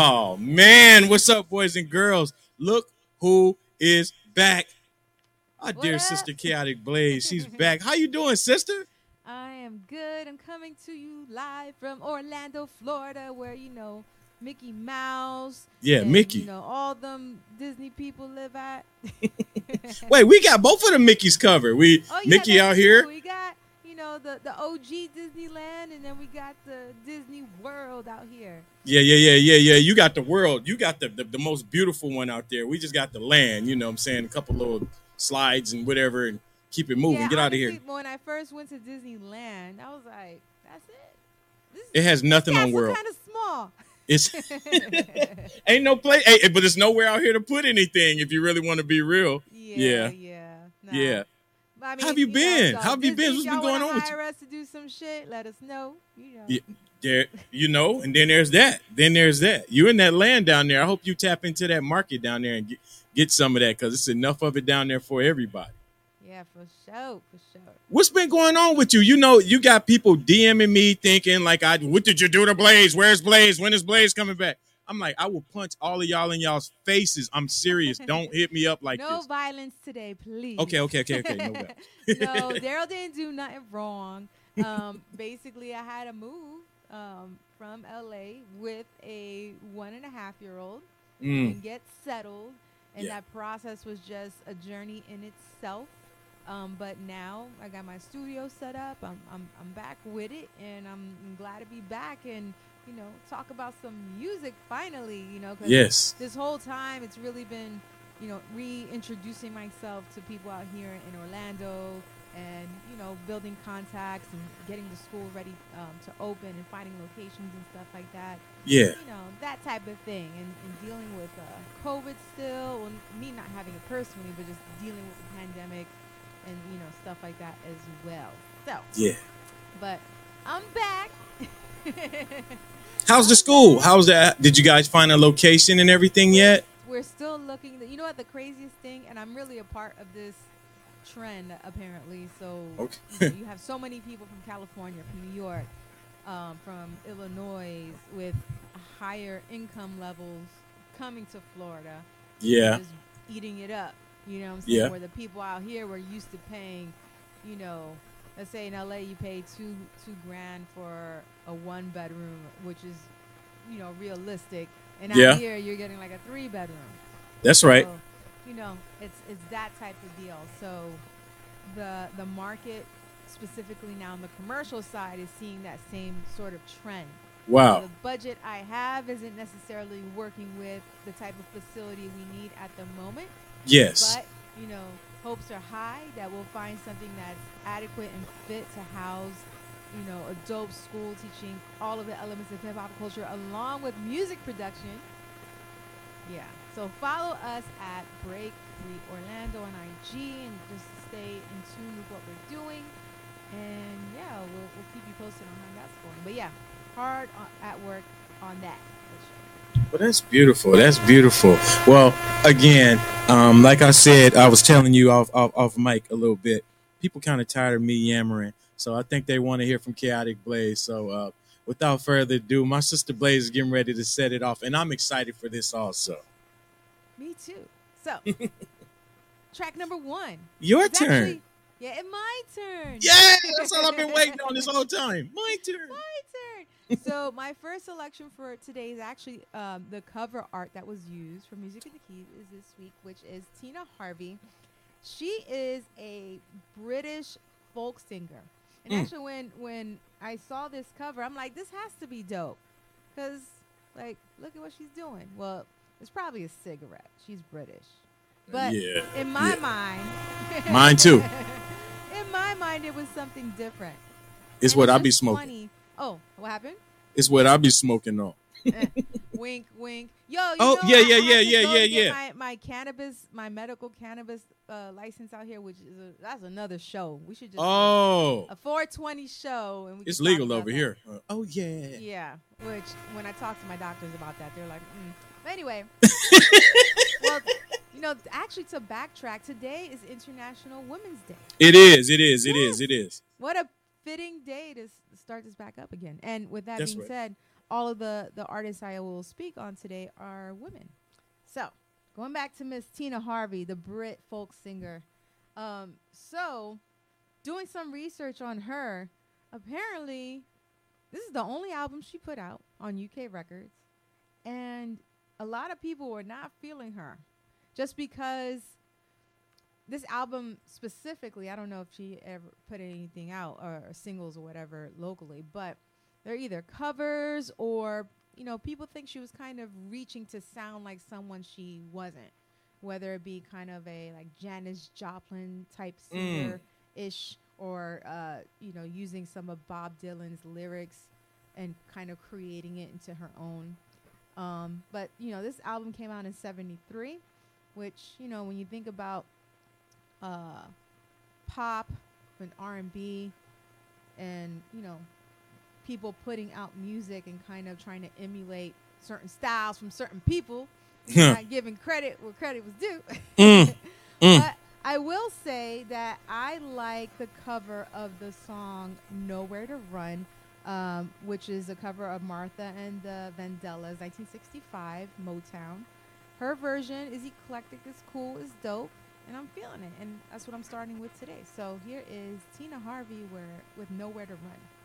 Oh man, what's up, boys and girls? Look who is back. Our What dear up? sister KaoticBlaze. She's back. How you doing, sister? I am good. I'm coming to you live from Orlando, Florida, where you know Mickey Mouse. Yeah, and, Mickey. You know all them Disney people live at. Wait, we got both of the Mickeys covered. We Oh, yeah, Mickey out here. We got know the the OG Disneyland, and then we got the Disney World out here. Yeah, yeah, yeah, yeah, yeah. You got the world. You got the, the the most beautiful one out there. We just got the land. You know what I'm saying? A couple little slides and whatever and keep it moving. yeah, Get out of here. When I first went to Disneyland, I was like, "That's it." This, It has nothing on world. kind of small. It's ain't no place, hey, but there's nowhere out here to put anything if you really want to be real. Yeah, yeah, nah. Yeah. I How have you know, been? so How have you been? What's been going on with hire us to do some shit? Let us know. You know. Yeah. There, you know, and then there's that. Then there's that. You in that land down there. I hope you tap into that market down there and get get some of that because it's enough of it down there for everybody. Yeah, for sure, for sure. What's been going on with you? You know, you got people DMing me thinking like, "I what did you do to Blaze? Where's Blaze? When is Blaze coming back?" I'm like, I will punch all of y'all in y'all's faces. I'm serious. Don't hit me up like no this. violence today, please. Okay, okay, okay, okay. No no, Daryle didn't do nothing wrong. Um, basically, I had to move um, from LA with a one and a half year old Mm. and get settled. And Yeah. that process was just a journey in itself. Um, but now I got my studio set up. I'm, I'm, I'm back with it, and I'm glad to be back and you know talk about some music finally. You know, 'cause Yes. this whole time it's really been you know reintroducing myself to people out here in Orlando and you know building contacts and getting the school ready um, to open and finding locations and stuff like that Yeah. you know that type of thing and, and dealing with uh, covid still well, me not having it personally but just dealing with the pandemic and you know stuff like that as well so Yeah. but i'm back How's the school? How's that? Did you guys find a location and everything yet? we're still looking you know what the craziest thing and i'm really a part of this trend apparently so Okay. you, have so many people from california from new york um, from illinois with higher income levels coming to florida Yeah. just eating it up you know what i'm saying Yeah. where the people out here were used to paying you know let's say in la you pay two two grand for a one bedroom which is you know realistic and Yeah. out here you're getting like a three bedroom That's right. so, you know, it's it's that type of deal. So the the market specifically now on the commercial side is seeing that same sort of trend. Wow. The budget I have isn't necessarily working with the type of facility we need at the moment, Yes. but you know, hopes are high that we'll find something that's adequate and fit to house you know, a dope school teaching all of the elements of hip hop culture along with music production. Yeah. So follow us at Break Free Orlando on IG and just stay in tune with what we're doing. And yeah, we'll, we'll keep you posted on how that's going. But yeah, hard on, at work on that. Well, that's beautiful. That's beautiful. Well, again, um, like I said, I was telling you off off, off mic a little bit. People kind of tired of me yammering, so I think they want to hear from KaoticBlaze. So, uh, without further ado, my sister Blaze is getting ready to set it off, and I'm excited for this also. Me too. So, track number one. Your It's turn. actually- yeah, it's my turn. yeah, that's all I've been waiting on this whole time. My turn. My turn. So my first selection for today is actually um, the cover art that was used for Music in the Keys is this week, which is Tina Harvey. She is a British folk singer, and Mm. actually, when when I saw this cover, I'm like, this has to be dope, because like, look at what she's doing. Well, it's probably a cigarette. She's British, but yeah, in my yeah. mind, Mine too. in my mind, it was something different. it's And what I'd be smoking. Oh, what happened? It's what I be smoking on. Eh, wink, wink. Yo, you Oh, yeah, yeah, yeah, yeah, yeah, yeah. My, my cannabis, my medical cannabis uh, license out here, which is a, that's another show. We should just Oh, a 420 show, and we it's legal over that. here. Uh, oh yeah. Yeah, which when I talk to my doctors about that, they're like, mm. But anyway, well, you know, actually, to backtrack, today is International Women's Day. It is. It is. It Yes. is. It is. What a fitting day to s- start this back up again. And with that That's being right. said, all of the the artists I will speak on today are women. So going back to Miss Tina Harvey, the Brit folk singer. Um, so doing some research on her, apparently this is the only album she put out on UK Records, and a lot of people were not feeling her, just because this album specifically, I don't know if she ever put anything out or, or singles or whatever locally, but they're either covers or you know people think she was kind of reaching to sound like someone she wasn't, whether it be kind of a like Janis Joplin type singer ish or uh, you know using some of Bob Dylan's lyrics and kind of creating it into her own. Um, but you know this album came out in '73, which you know when you think about uh, pop and R&B and you know people putting out music and kind of trying to emulate certain styles from certain people. Not giving credit where credit was due. Mm, mm. but I will say that I like the cover of the song Nowhere to Run um, which is a cover of Martha and the Vandellas 1965 Motown. Her version is eclectic it's cool it's dope and I'm feeling it, and that's what I'm starting with today. So here is Tina Harvey, where with nowhere to run.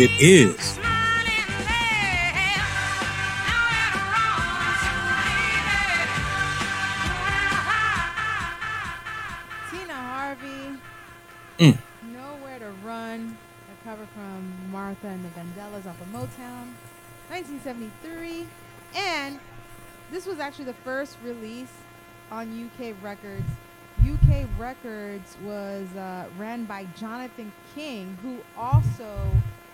To hide. Tina Harvey. Mm. Nowhere to run. A cover from Martha and the Vandellas off of Motown, 1973, and this was actually the first release on UK Records. UK Records was uh, ran by Jonathan King, who also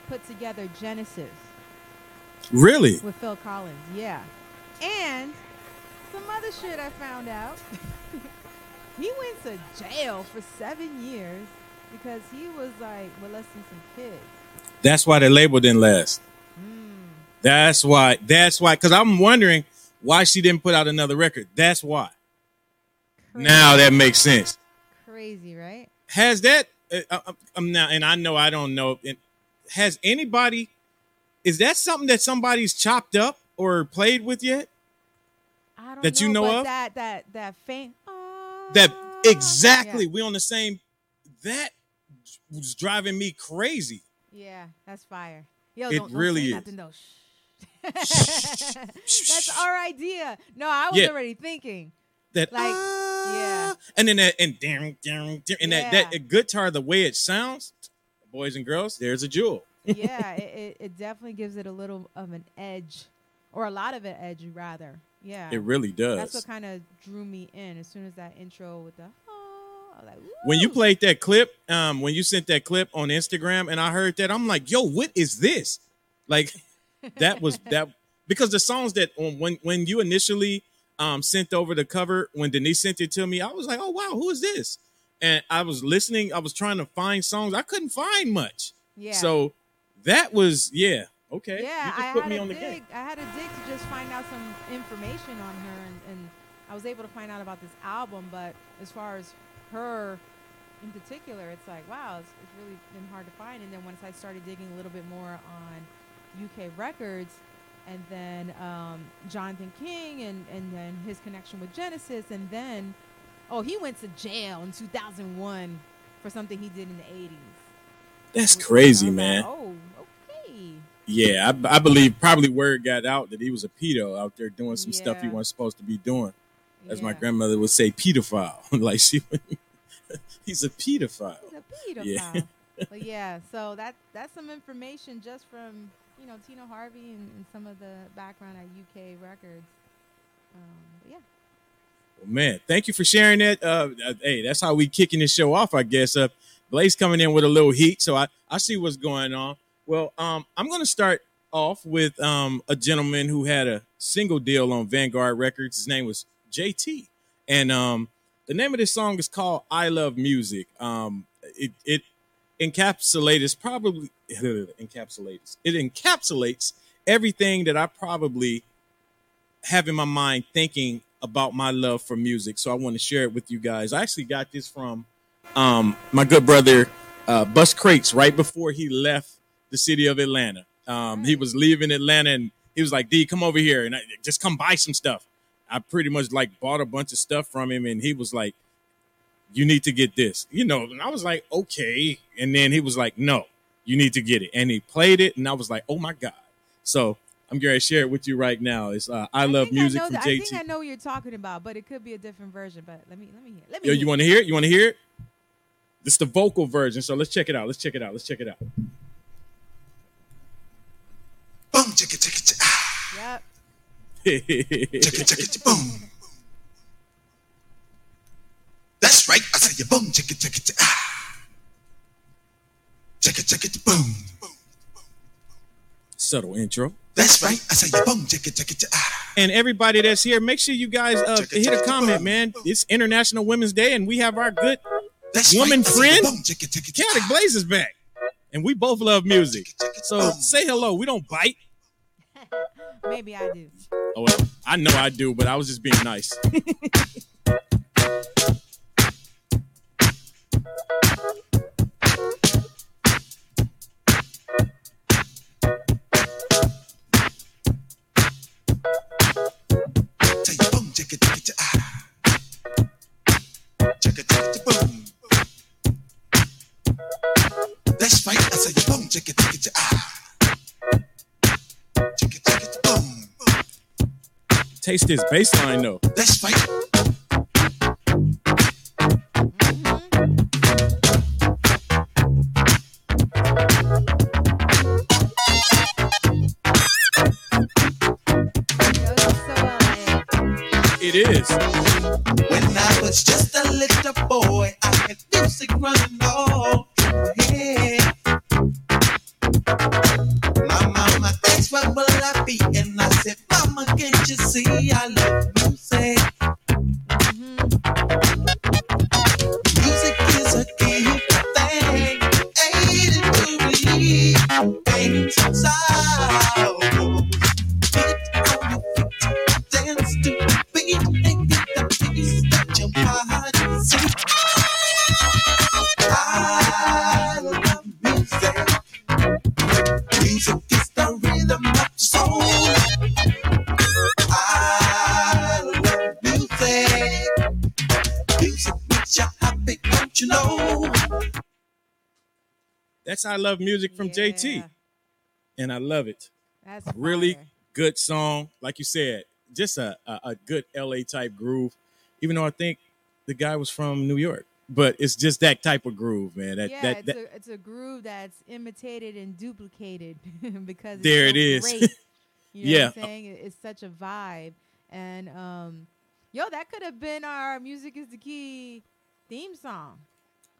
put together Genesis. Really? with Phil Collins. Yeah. And some other shit I found out. he went to jail for seven years because he was like molesting some kids. That's why the label didn't last. Mm. That's why. That's why. Because I'm wondering why she didn't put out another record. That's why. Now that makes sense. crazy, right? Has that? Uh, uh, um, now, and I know I don't know. And has anybody? Is that something that somebody's chopped up or played with yet? I don't That you know, know but of? That that that faint. ah, That exactly. Yeah. We on the same. That was driving me crazy. Yeah, that's fire. Yo, It don't, don't really say is. nothing that's our idea. No, I was Yeah. already thinking. That Like, ah, yeah. and then that and damn damn and that that guitar the way it sounds, boys and girls, there's a jewel. yeah, it, it, it definitely gives it a little of an edge, or a lot of an edge, rather. Yeah, It really does. that's what kind of drew me in as soon as that intro with the. Oh, like, when you played that clip, um, when you sent that clip on Instagram, and I heard that, I'm like, yo, what is this? Like, that was that because the songs that um, when when you initially um sent over the cover when Denise sent it to me, I was like, oh wow, who is this? And I was listening, I was trying to find songs, I couldn't find much. yeah, So that was yeah, okay. yeah, you just I had me the dig. I had to dig to just find out some information on her, and, and I was able to find out about this album. But as far as her in particular, it's like wow, it's, it's really been hard to find. And then once I started digging a little bit more on UK Records, and then um, Jonathan King, and and then his connection with Genesis, and then oh, he went to jail in 2001 for something he did in the 80s. That's Which crazy, was like, man. oh, okay. Yeah, I, I believe probably word got out that he was a pedo out there doing some stuff he wasn't supposed to be doing. As my grandmother would say, pedophile. like she, he's a pedophile. He's a pedophile. Yeah. but yeah, so that that's some information just from you know Tina Harvey and, and some of the background at UK Records. Um, but yeah, Well, man, thank you for sharing that. Uh, uh, hey, that's how we kicking this show off, I guess. Uh, Blaze coming in with a little heat, so I, I see what's going on. Well, um, I'm to start off with um, a gentleman who had a single deal on Vanguard Records. His name was JT, and um, the name of this song is called "I Love Music." Um, it it encapsulates probably encapsulates it encapsulates everything that I probably have in my mind thinking about my love for music. So I want to share it with you guys. I actually got this from um, my good brother uh, Bus Crates right before he left the city of Atlanta. Um, he was leaving Atlanta and he was like, D, come over here and I, just come buy some stuff. I pretty much like bought a bunch of stuff from him and he was like, you need to get this, you know. And I was like, okay. And then he was like, no, you need to get it. And he played it and I was like, oh my God. So I'm going to share it with you right now. It's uh, I, Love Music know from that- JT. I think I know what you're talking about, but it could be a different version. But let me let me hear. Let me. Yo, hear. you want to hear it? You want to hear it? This the vocal version. So let's check it out. Let's check it out. Let's check it out. Boom, chicka, chicka, chicka, ah, Yep. chicka, chicka, chicka, boom. That's right. I said you boom, chicka, chicka, chicka, ah. Chicka, chicka, chicka, boom. Subtle intro. That's right. I said you boom, chicka, chicka, chicka, ah. And everybody that's here, make sure you guys uh, hit a comment, man. It's International Women's Day, and we have our good That's Woman right. Friend? boom, ah. Blaze is back. And we both love music. Chicka, chicka, So boom. say hello. We don't bite. Maybe I do. Oh, well, I know I do, but I was just being nice. I said you boom, chicka, chicka, chicka, ah. Chicka, chicka, chicka, boom. Taste this bass line, though. That's right. Yo, this is so LA. It is. When I was just a little I Love Music from JT. And I love it. That's really fire. good song. Like you said, just a, a, a good LA type groove. Even though I think the guy was from New York, but it's just that type of groove, man. That yeah, that, it's, that a, it's a groove that's imitated and duplicated because it's There so it is. Great. You know Yeah. what I'm saying? It's such a vibe. And um, yo, that could have been our music is the key theme song.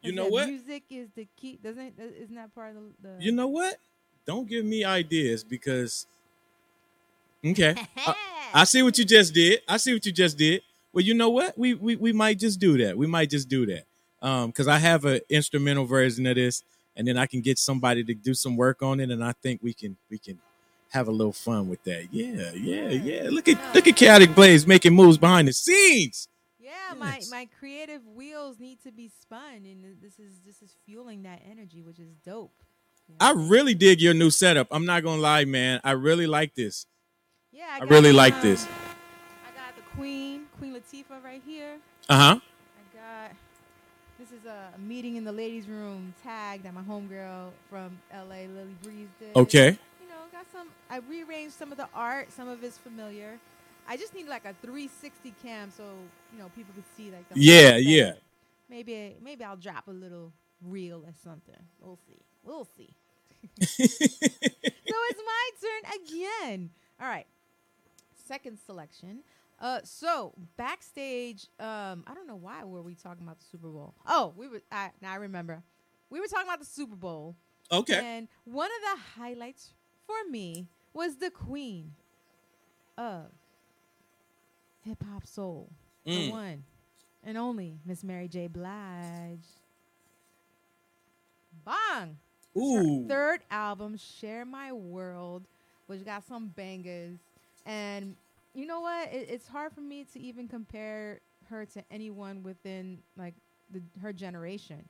You know what? Music is the key. Doesn't isn't that part of the? the you know what? Don't give me ideas because okay. I, I see what you just did. I see what you just did. Well, you know what? We we, we might just do that. We might just do that. Um, because I have an instrumental version of this, and then I can get somebody to do some work on it, and I think we can we can have a little fun with that. Yeah, yeah, yeah. Look at look at KaoticBlaze making moves behind the scenes. Yeah, my my creative wheels need to be spun, and this is this is fueling that energy, which is dope. I really dig your new setup. I'm not gonna lie, man. I really like this. Yeah, I got, really like uh, this. I got the Queen, Queen Latifah, right here. Uh huh. I got this is a meeting in the ladies' room tag that my homegirl from LA, Lily Breeze, did. Okay. You know, got some. I rearranged some of the art. Some of it's familiar. I just need like a 360 cam so you know people could see like the. Yeah, setup. yeah. Maybe maybe I'll drop a little reel or something. We'll see. We'll see. so it's my turn again. All right. Second selection. Uh, so backstage, um, I don't know why were we talking about the Super Bowl. Oh, we were. I now I remember. We were talking about the Super Bowl, Okay. and one of the highlights for me was the Queen of hip hop soul, the Mm. one and only Miss Mary J. Blige. Bang! Her Ooh. third album, Share My World, which got some bangers. And you know what? It, it's hard for me to even compare her to anyone within like the, her generation,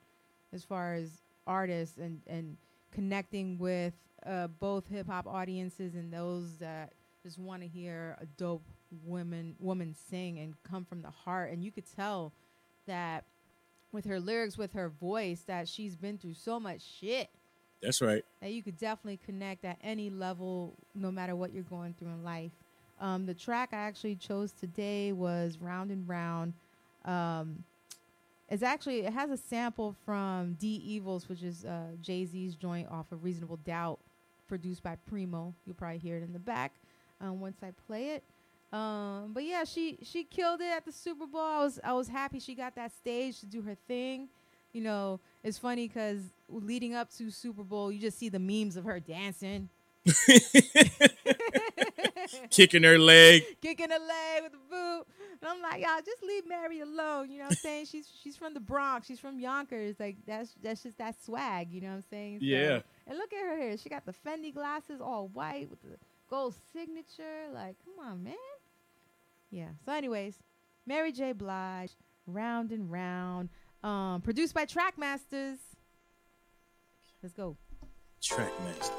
as far as artists and and connecting with uh, both hip hop audiences and those that just want to hear a dope woman woman sing and come from the heart. And you could tell that with her lyrics, with her voice, that she's been through so much shit That's right. that you could definitely connect at any level, no matter what you're going through in life. Um, the track I actually chose today was "Round and Round." Um, it's actually it has a sample from D'Evils, which is uh, Jay Z's joint off of Reasonable Doubt, produced by Primo. You'll probably hear it in the back um, once I play it. Um, but yeah, she she killed it at the Super Bowl. I was I was happy she got that stage to do her thing. You know, it's funny because leading up to Super Bowl, you just see the memes of her dancing, Kicking her leg. kicking her leg with the boot. And I'm like, y'all, just leave Mary alone. You know what I'm saying? she's she's from the Bronx. She's from Yonkers. Like that's that's just that swag. You know what I'm saying? So- Yeah. and look at her here. She got the Fendi glasses, all white with the gold signature. Like, come on, man. Yeah. So, anyways, Mary J. Blige, Round and Round, um, produced by Trackmasters. Let's go. Trackmaster.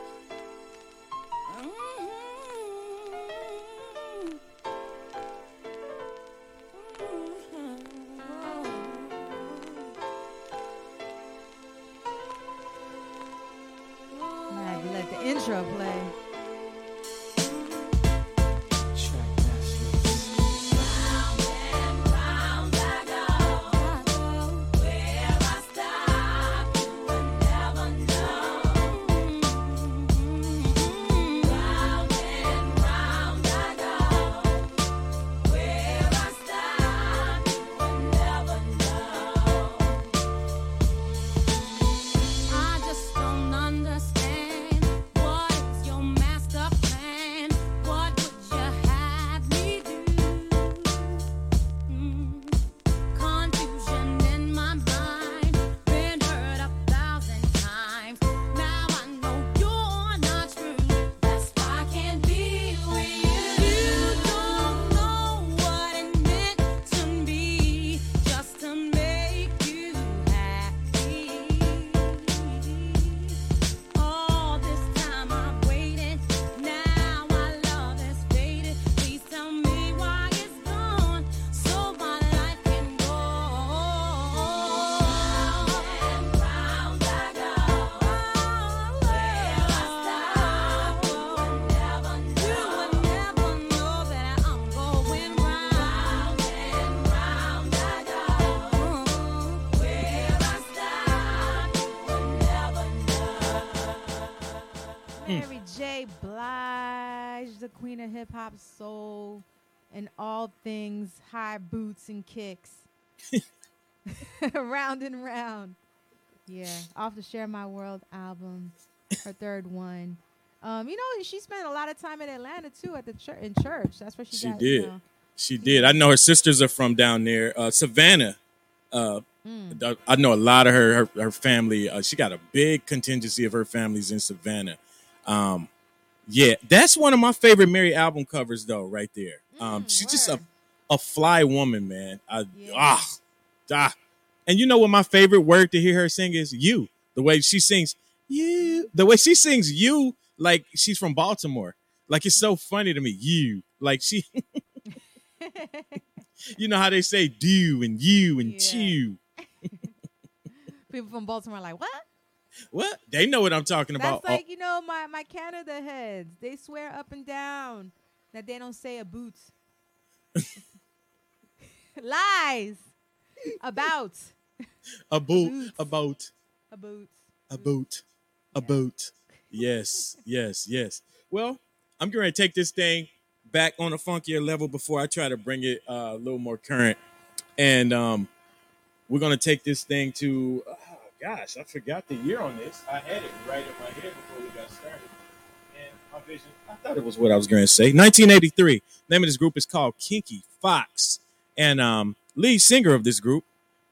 I the queen of hip hop soul, and all things high boots and kicks. round and round. Yeah, off the Share My World album, her third one. Um, you know, she spent a lot of time in Atlanta too at the church in church. That's where she, She got. you did. know. She did. I know her sisters are from down there. Uh, Savannah. Uh, Mm. I know a lot of her her, her family. Uh, she got a big contingency of her families in Savannah. Um, yeah, that's one of my favorite Mary album covers, though. Right there. Um, Mm, she's just a a fly woman, man. I, Yeah. ah, ah. And you know what my favorite word to hear her sing is "you." The way she sings, You. The way she sings you like she's from Baltimore. Like it's so funny to me. You. Like she you know how they say do and you and Yeah. chew. People from Baltimore are like, what? What? They know what I'm talking about. That's like, you know, my, my Canada heads. They swear up and down that they don't say a boot. Lies. About Oh, a boot, a boat, a boot. a boot, a boot. Yes, yes, yes. Well, I'm going to take this thing back on a funkier level before I try to bring it uh, a little more current. And um, we're going to take this thing to, oh, gosh, I forgot the year on this. I had it right in my head before we got started. And my vision, I thought it was what I was going to say. 1983. Name of this group is called Kinky Fox. And um, lead singer of this group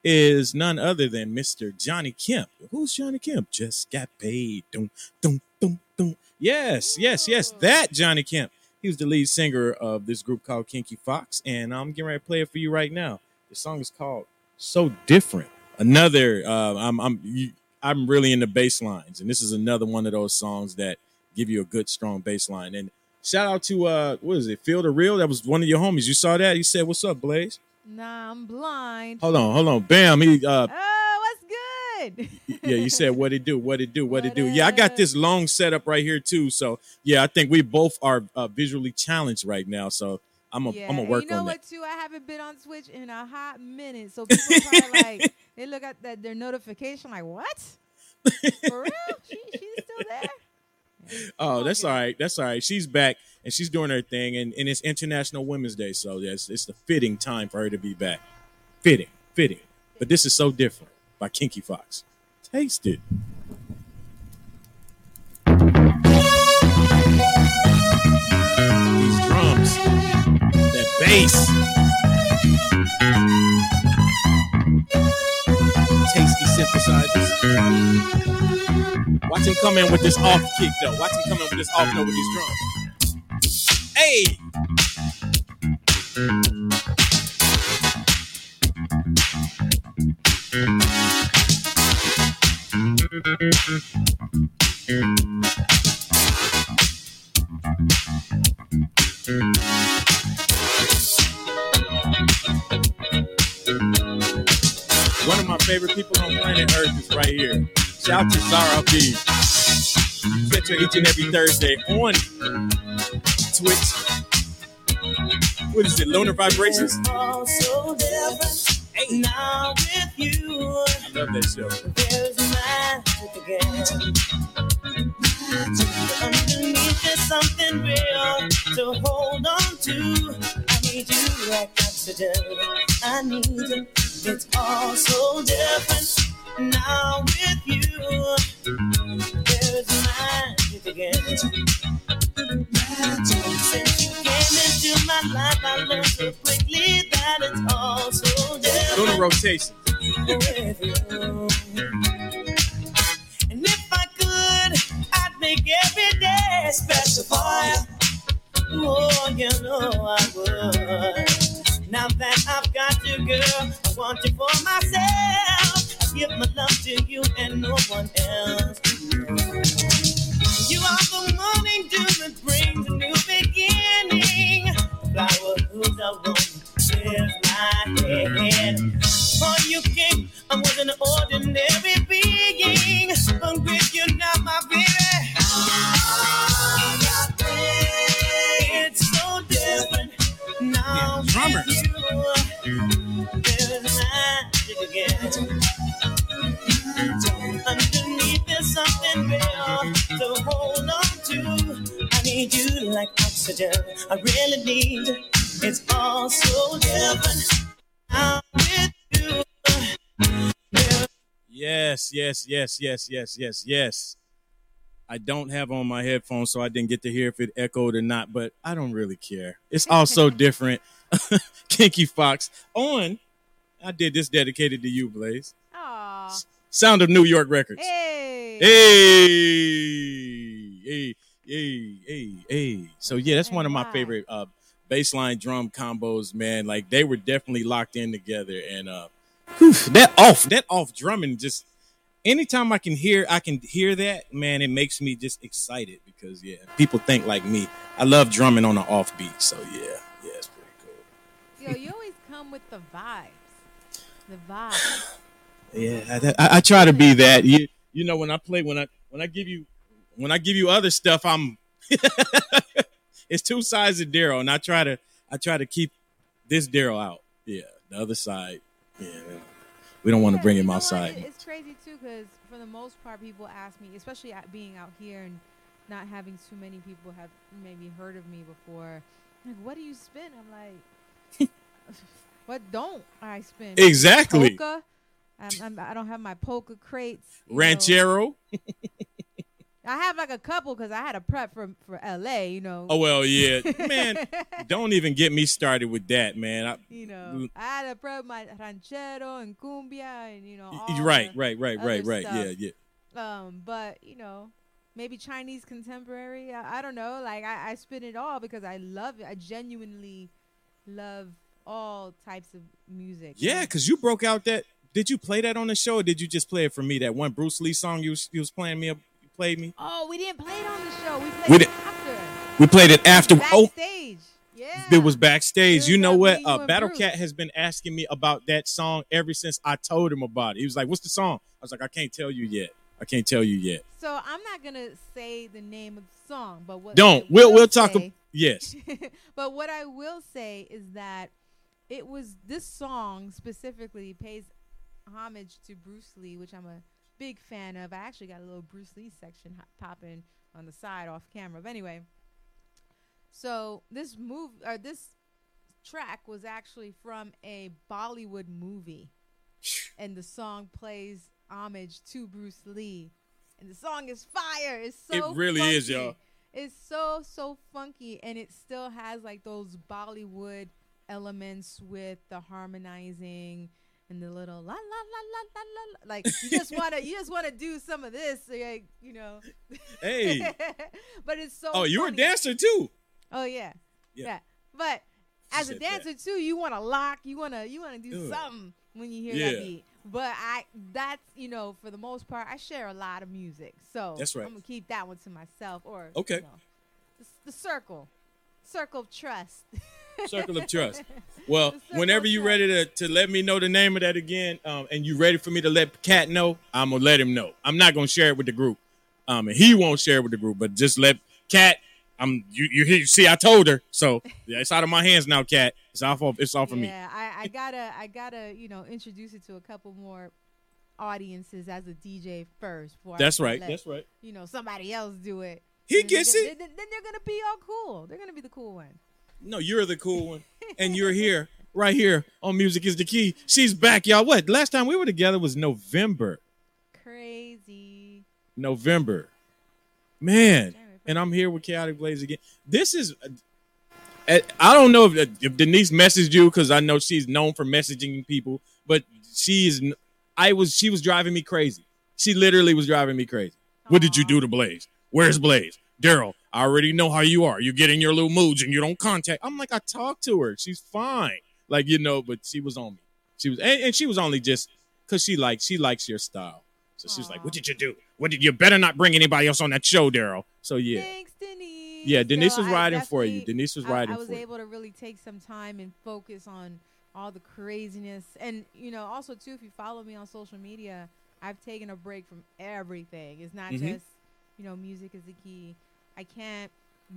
is none other than Mr. Johnny Kemp. Who's Johnny Kemp? Just got paid. Dum, dum, dum, dum. Yes, yes, yes. That Johnny Kemp. He was the lead singer of this group called Kinky Fox. And I'm getting ready to play it for you right now. The song is called So Different. Another, uh, I'm, I'm, you, I'm really into bass lines. And this is another one of those songs that give you a good, strong bass line. And shout out to, uh, what is it, Feel the Real? That was one of your homies. You saw that? You said, What's up, Blaze? Nah, I'm blind. Hold on, hold on. Bam. He uh Oh, what's good? yeah, you said what it do, what it do, what it What do. Yeah, I got this long setup right here too. So yeah, I think we both are uh, visually challenged right now. So I'm gonna yeah. I'm gonna and work you know on what, that. too? I haven't been on Twitch in a hot minute. So people are like, they look at that their notification, like, what? For real? She, she's still there? Yeah. Oh, that's all right. That's all right. She's back and she's doing her thing, and, and it's International Women's Day, so yes, it's the fitting time for her to be back. Fitting, fitting. But this is so different by Kinky Fox. Taste it. These drums, that bass. Tasty synthesizers. Watch him come in with this off kick though. Watch him come in with this off note with these drums. Hey! One favorite people on planet Earth is right here. Shout out to Zara B. Catch her each and every Thursday on Twitch. What is it? Lunar Vibrations? Hey, now with you. I love that show. There's magic again. Underneath there's something real to hold on to. I need you like oxygen. I need you. It's all so different now with you. There's magic again. Since you came into my life, I learned so quickly that it's all so different Lunar Rotation. And if I could, I'd make every day special for you. Oh, you know I would. Now that I've got you, girl, I want you for myself. I give my love to you and no one else. Oxygen. I really need. It's all so different now with you. Yes, yes, yes, yes, yes, yes, yes. I don't have on my headphones, so I didn't get to hear if it echoed or not, but I don't really care. It's all so different. Kinky Fox on. I did this dedicated to you, Blaze. Aw. Sound of New York Records. Hey. Hey, hey, hey, hey, hey. So yeah, that's Hey, one of my favorite uh baseline drum combos, man. Like they were definitely locked in together, and uh, whew, that off, that off drumming just anytime I can hear I can hear that, man, it makes me just excited because yeah, people think like me. I love drumming on the offbeat, so yeah, yeah, it's pretty cool. Yo, you always come with the vibes. The vibes. Yeah, I, I, I try to be that. You you know when I play when I when I give you when I give you other stuff, I'm it's two sides of Daryle, and I try to I try to keep this Daryle out. Yeah, the other side. Yeah, we don't want to Yeah, bring him know what? outside. It's crazy too because for the most part, people ask me, especially at being out here and not having too many people have maybe heard of me before. Like, what do you spin? I'm like, what don't I spin? Exactly. Polka. I'm, I'm, I don't have my polka crates. Ranchero. I have like a couple because I had a prep for for LA. You know. Oh well, yeah, man. don't even get me started with that, man. I, you know, I had a prep my ranchero and cumbia and you know. right, right, right, right, right. Yeah, yeah. Um, but you know, maybe Chinese contemporary. I, I don't know. Like I, I spin it all because I love it. I genuinely love all types of music. Yeah, because you broke out that. Did you play that on the show, or did you just play it for me? That one Bruce Lee song you was, you was playing me. Played me. Oh, we didn't play it on the show. We played We it after. We played it after. Oh, Backstage. Yeah. it was backstage. It You know what? Uh, Battle Cat has been asking me about that song ever since I told him about it. He was like, "What's the song?" I was like, "I can't tell you yet. I can't tell you yet. So I'm not gonna say the name of the song, but what Don't. We'll we'll talk. say- ab- yes. but what I will say is that it was this song specifically pays homage to Bruce Lee, which I'm a big fan of. I actually got a little Bruce Lee section popping on the side off camera. But anyway, so this move or this track was actually from a Bollywood movie, and the song plays homage to Bruce Lee, and the song is fire. It's so It really is, funky. y'all. It's so so funky, and it still has like those Bollywood elements with the harmonizing and the little la la la la la la. la. Like you just wanna you just wanna do some of this, like you know. Hey. but it's so. Oh, you were a dancer too. Oh yeah. Yeah. yeah, But She as a said that. dancer too, you want to lock, you want to you want to do Ugh. something when you hear Yeah. that beat. But I that's you know for the most part, I share a lot of music, so That's right. I'm gonna keep that one to myself. Or Okay. you know, the, the circle, circle of trust. Circle of Trust. Well, whenever you're ready to, to let me know the name of that again, um, and you ready for me to let Cat know, I'm gonna let him know. I'm not gonna share it with the group, um, and he won't share it with the group, but just let Cat. I'm you. You hear- see, I told her, so yeah, it's out of my hands now, Cat. It's off of it's off of me. yeah, I, I gotta I gotta you know introduce it to a couple more audiences as a DJ first. Before That's right. let, That's right. You know somebody else do it. He gets it. Then, then they're gonna be all cool. They're gonna be the cool one. No, you're the cool one, and you're here, right here on Music Is the Key. She's back, y'all. What? Last time we were together was November. Crazy. November. Man, and I'm here with KaoticBlaze again. This is, uh, I don't know if, if Denise messaged you because I know she's known for messaging people, but she is, I was, she was driving me crazy. She literally was driving me crazy. What did you do to Blaze? Where's Blaze? Daryle, I already know how you are. You get in your little moods and you don't contact. I'm like, I talked to her. She's fine. Like, you know, but she was on me. She was, and, and she was only just because she likes, she likes your style. So she's like, what did you do? What did you better not bring anybody else on that show, Daryle? So yeah. Thanks, Denise. Yeah, Denise So was I riding for you. Denise was I- riding I, was for you. able to really take some time and focus on all the craziness, and you know, also too, if you follow me on social media, I've taken a break from everything. It's not Mhm. just you know, music is the key. I can't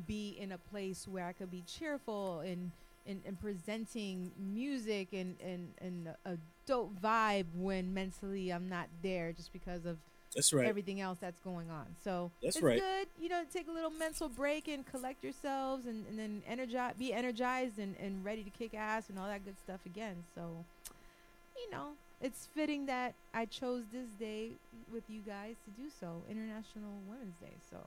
be in a place where I could be cheerful and and, and presenting music and, and, and a dope vibe when mentally I'm not there just because of That's right. everything else that's going on. So That's it's right. good, you know, take a little mental break and collect yourselves and, and then energize, be energized and, and ready to kick ass and all that good stuff again. So, you know, it's fitting that I chose this day with you guys to do so, International Women's Day. So,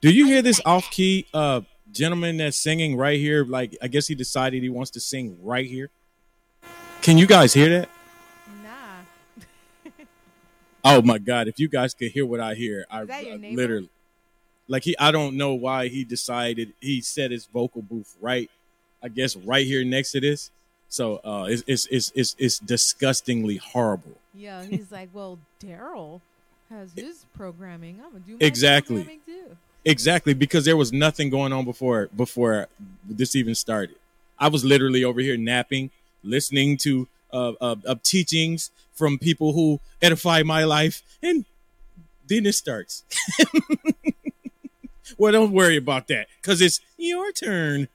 Do you hear this off key uh gentleman that's singing right here? Like I guess he decided he wants to sing right here. Can you guys hear that? nah. Oh my god, if you guys could hear what I hear, I that your I literally like he I don't know why he decided he set his vocal booth right, I guess right here next to this. So uh, it's, it's it's it's it's disgustingly horrible. Yeah, he's like, well, Daryle has his programming. I'm gonna do Exactly. programming too. Exactly because there was nothing going on before before this even started. I was literally over here napping, listening to uh, uh, uh, teachings from people who edify my life, and then it starts. well, don't worry about that because it's your turn.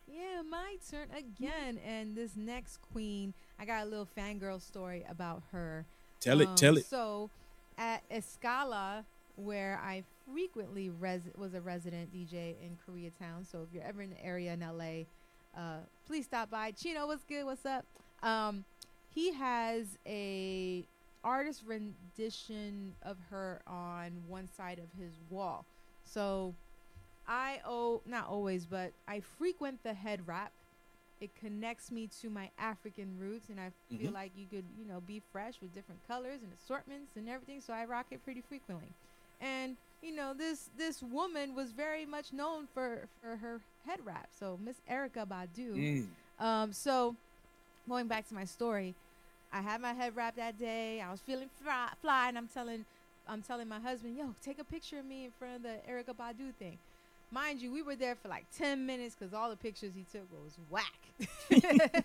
Again. And this next queen, I got a little fangirl story about her. Tell it, Um, tell it. So, at Escala, where I frequently res- was a resident DJ in Koreatown. So, if you're ever in the area in LA, uh, please stop by. Chino, what's good? What's up? Um, he has a artist rendition of her on one side of his wall. So, I oh not always, but I frequent the head wrap. It connects me to my African roots, and I feel Mhm. like you could, you know, be fresh with different colors and assortments and everything. So I rock it pretty frequently. And you know, this this woman was very much known for for her head wrap. So Miss Erykah Badu. Mm. Um, so going back to my story, I had my head wrap that day. I was feeling fly, fly, and I'm telling, I'm telling my husband, "Yo, take a picture of me in front of the Erykah Badu thing." Mind you, we were there for like ten minutes because all the pictures he took was whack.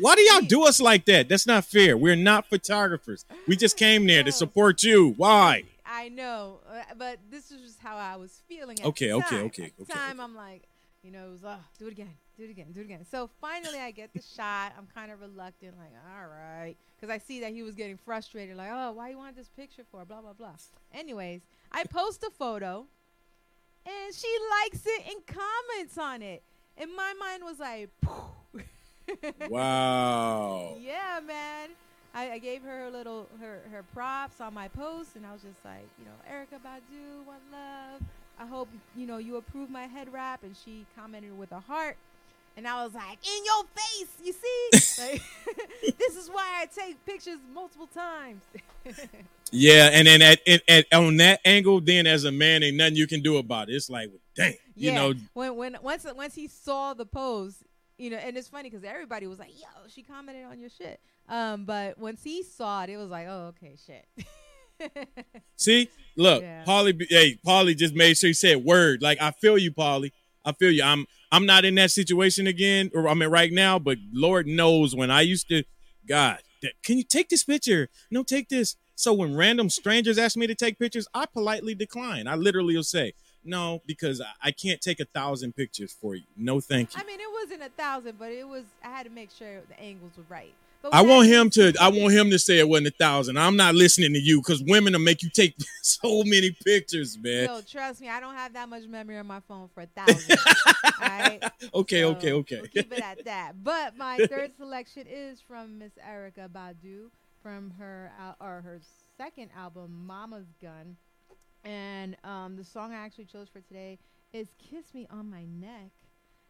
Why do y'all do us like that? That's not fair. We're not photographers. We just came there to support you. Why? I know, uh, but this is just how I was feeling. At Okay, the okay, okay, At the okay, time, okay. I'm like, you know, it was, oh, do it again, do it again, do it again. So finally, I get the shot. I'm kind of reluctant, like, all right, because I see that he was getting frustrated, like, oh, why you want this picture for? Blah blah blah. Anyways, I post a photo, and she likes it and comments on it, and my mind was like, Wow. yeah, man. I, I gave her a little her her props on my post, and I was just like, you know, Erykah Badu, one love. I hope you know you approve my head wrap, and she commented with a heart, and I was like, in your face, you see? like, this is why I take pictures multiple times. Yeah, and then at, at, at on that angle, then as a man, ain't nothing you can do about it. It's like, dang, you know, when when once once he saw the pose, you know, and it's funny because everybody was like, "Yo, she commented on your shit." Um, but once he saw it, it was like, "Oh, okay, shit." See, look, Yeah. Polly. Hey, Polly just made sure he said word. Like I feel you, Polly. I feel you. I'm I'm not in that situation again, or I mean right now. But Lord knows when I used to. God, that- can you take this picture? No, take this. So when random strangers ask me to take pictures, I politely decline. I literally will say no because I, can't take a thousand pictures for you. No, thank you. I mean, it wasn't a thousand, but it was. I had to make sure the angles were right. I want him to. I want him to say it wasn't a thousand. I'm not listening to you because women will make you take so many pictures, man. Yo, trust me, I don't have that much memory on my phone for a thousand. right? okay, So, okay, okay. We'll keep it at that. But my third selection is from Miss Erykah Badu from her al- or her second album, Mama's Gun, and um, the song I actually chose for today is "Kiss Me on My Neck."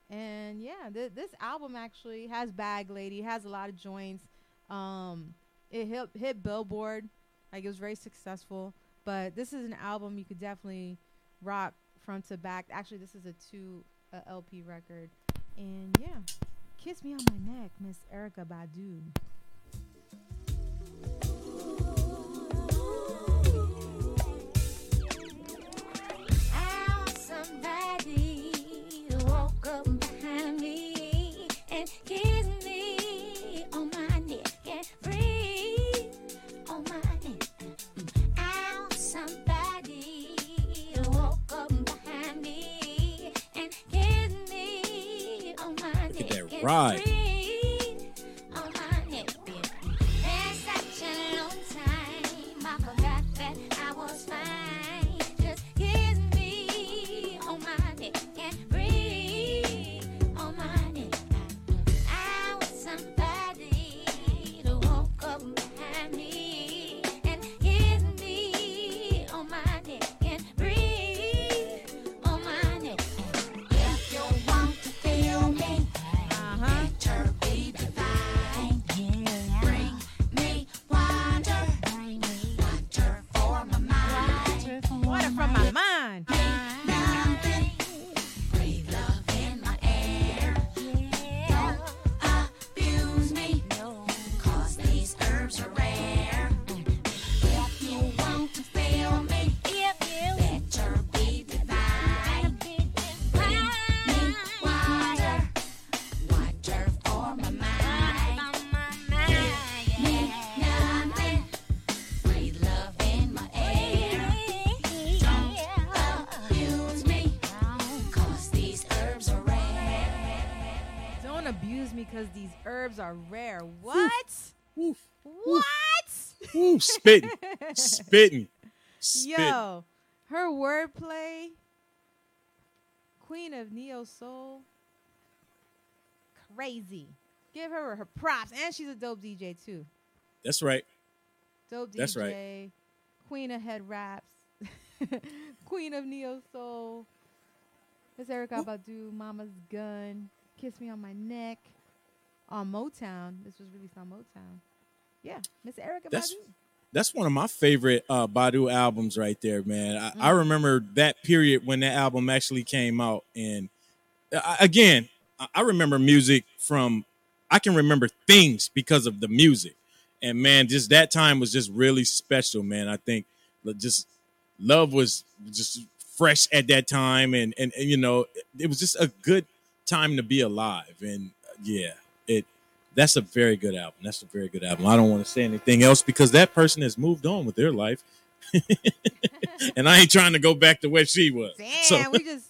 And yeah, th- this album actually has Bag Lady, has a lot of joints. Um, it hit hit Billboard, like it was very successful. But this is an album you could definitely rock front to back. Actually, this is a two uh, LP record. And yeah, kiss me on my neck, Miss Erykah Badu. Somebody walk up behind me and kiss me on my neck and breathe on my neck. How somebody walk up behind me and kiss me on my Look at neck that and ride. Spitting, spitting, spitting. Yo, her wordplay, Queen of Neo Soul, crazy. Give her her props, and she's a dope DJ too. That's right. Dope DJ. That's right. Queen of head raps, Queen of Neo Soul. It's Erykah Badu, Mama's Gun, Kiss Me on My Neck, on Motown. This was released on Motown. Yeah, Miss Erykah That's- Badu. That's one of my favorite uh, Badu albums right there, man. I, I Mm. remember that period when that album actually came out, and I, again, I- remember music from. I can remember things because of the music, and man, just that time was just really special, man. I think just love was just fresh at that time, and and, and you know, it was just a good time to be alive, and uh, yeah, it that's a very good album. That's a very good album. I don't want to say anything else because that person has moved on with their life. and I ain't trying to go back to where she was. Damn, So we just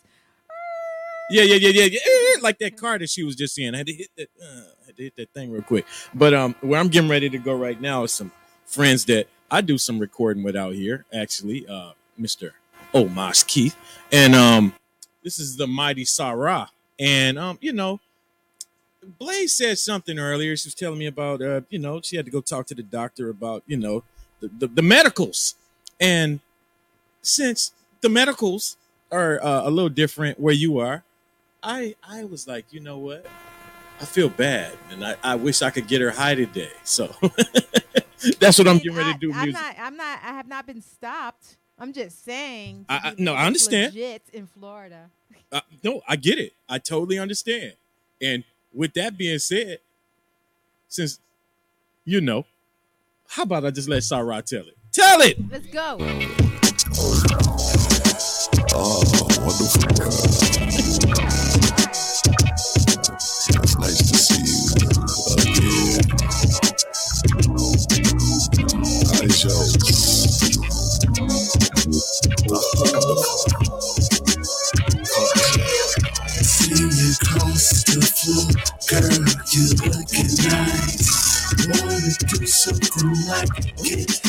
yeah, yeah, yeah, yeah, yeah. Like that car that she was just in. I had to hit that uh, I had to hit that thing real quick. But um where I'm getting ready to go right now is some friends that I do some recording with out here, actually. Uh Mr. Om'Mas Keith. And um this is the mighty Sa-Ra. And um, you know, Blaze said something earlier. She was telling me about, uh, you know, she had to go talk to the doctor about, you know, the, the, the medicals. And since the medicals are uh, a little different where you are, I I was like, you know what? I feel bad, and I, I wish I could get her high today. So that's what I'm I- getting ready to do. I, am music. not. I'm not. I have not been stopped. I'm just saying. I- I- no, I understand. Legit in Florida. Uh, no, I get it. I totally understand. And with that being said, since you know, how about I just let Sa-Ra tell it? Tell it. Let's go. Oh, wonderful girl. It's nice to see you again. Hi, Jones. Like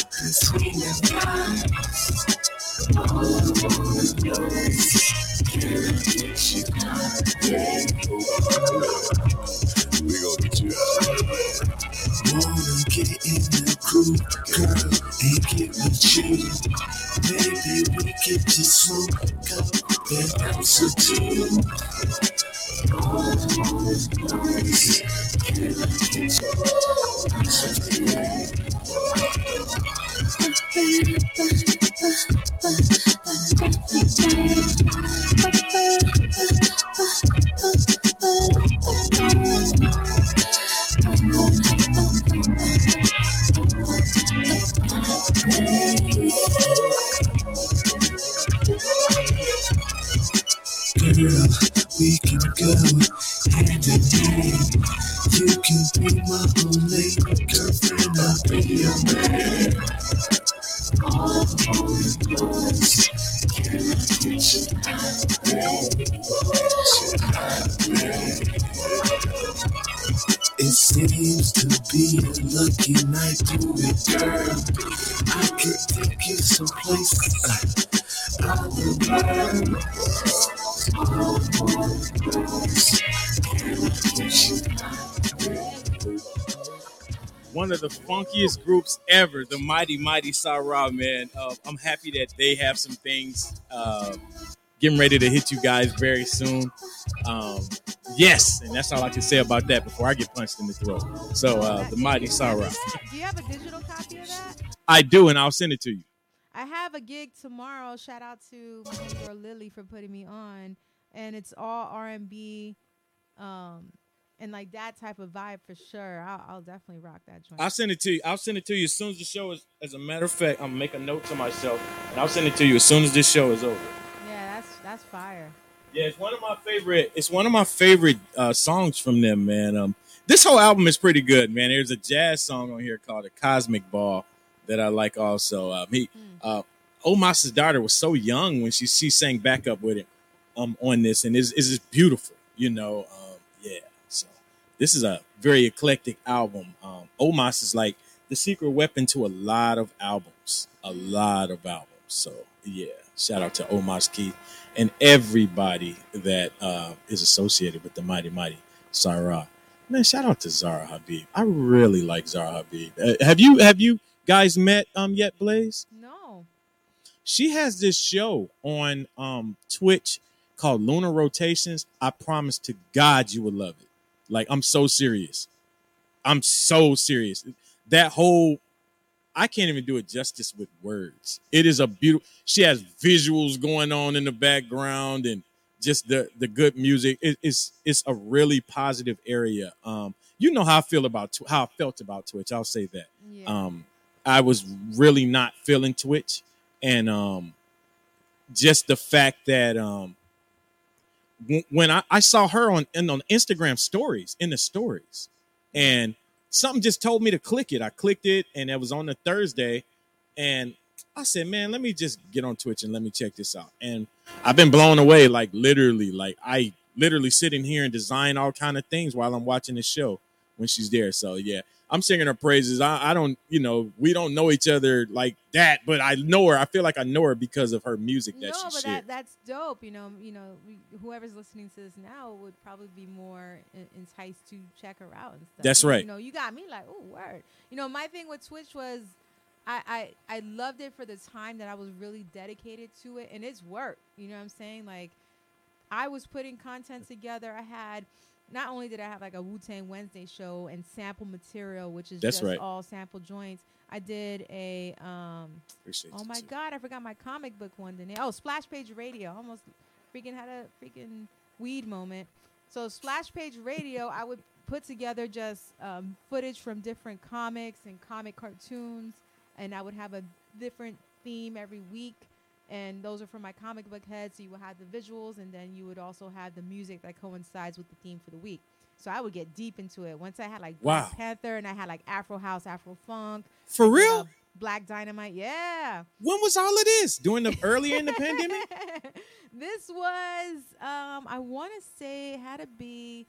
funkiest groups ever, the Mighty Mighty Sa-Ra, man. Uh, I'm happy that they have some things uh, getting ready to hit you guys very soon. Um, yes, and that's all I can say about that before I get punched in the throat. So, uh, the Mighty Sa-Ra. Do you have a digital copy of that? I do, and I'll send it to you. I have a gig tomorrow. Shout out to my homegirl Lily for putting me on, and it's all R and B, um, and like that type of vibe for sure. I'll, I'll definitely rock that joint. I'll send it to you. I'll send it to you as soon as the show is. As a matter of fact, I'm gonna make a note to myself, and I'll send it to you as soon as this show is over. yeah, that's that's fire. Yeah, it's one of my favorite. It's one of my favorite uh, songs from them, man. Um, this whole album is pretty good, man. There's a jazz song on here called "A Cosmic Ball" that I like. Also, um, he, uh, Om'Mas's daughter was so young when she she sang backup with him um, on this, and it's, it's just beautiful, you know. Um, this is a very eclectic album. Um, Om'Mas is like the secret weapon to a lot of albums, a lot of albums. So yeah, shout out to Om'Mas Keith and everybody that uh, is associated with the mighty mighty Sa-Ra. Man, shout out to Zara Habib. I really like Zara Habib. Uh, have you have you guys met um yet, Blaze? No. She has this show on um Twitch called Lunar Rotations. I promise to God you will love it. Like I'm so serious. I'm so serious. That whole I can't even do it justice with words. It is a beautiful. She has visuals going on in the background and just the the good music. It- it's it's a really positive area. Um, you know how I feel about how I felt about Twitch. I'll say that Yeah. um i was really not feeling twitch and um just the fact that um when I, I saw her on on instagram stories in the stories. And something just told me to click it. I clicked it and it was on a thursday. And i said man let me just get on twitch and let me check this out. And i've been blown away like literally like i literally sit in here and design all kind of things while i'm watching the show when she's there. So yeah I'm singing her praises. I, I don't, you know, we don't know each other like that, but I know her. I feel like I know her because of her music that no, she but that, that's dope. You know, you know, we, whoever's listening to this now would probably be more enticed to check her out and stuff. That's You- right. You know, you got me like, oh, word. You know, my thing with Twitch was, I, I I loved it for the time that I was really dedicated to it, and it's work. You know what I'm saying? Like, I was putting content together. I had. Not only did I have like a Wu Tang Wednesday show and sample material, which is That's just right. all sample joints. I did a um, Appreciate Oh my too. god, I forgot my comic book one today. Oh, Splash Page Radio. Almost freaking had a freaking weed moment. So Splash Page Radio, I would put together just um, footage from different comics and comic cartoons, and I would have a different theme every week. And those are for my comic book head. So you would have the visuals, and then you would also have the music that coincides with the theme for the week. So I would get deep into it. Once I had like Black Panther, and I had like Afro House, Afro Funk, For did, real? uh, Black Dynamite, yeah. When was all of this? During the earlier in the pandemic? this was um I want to say had to be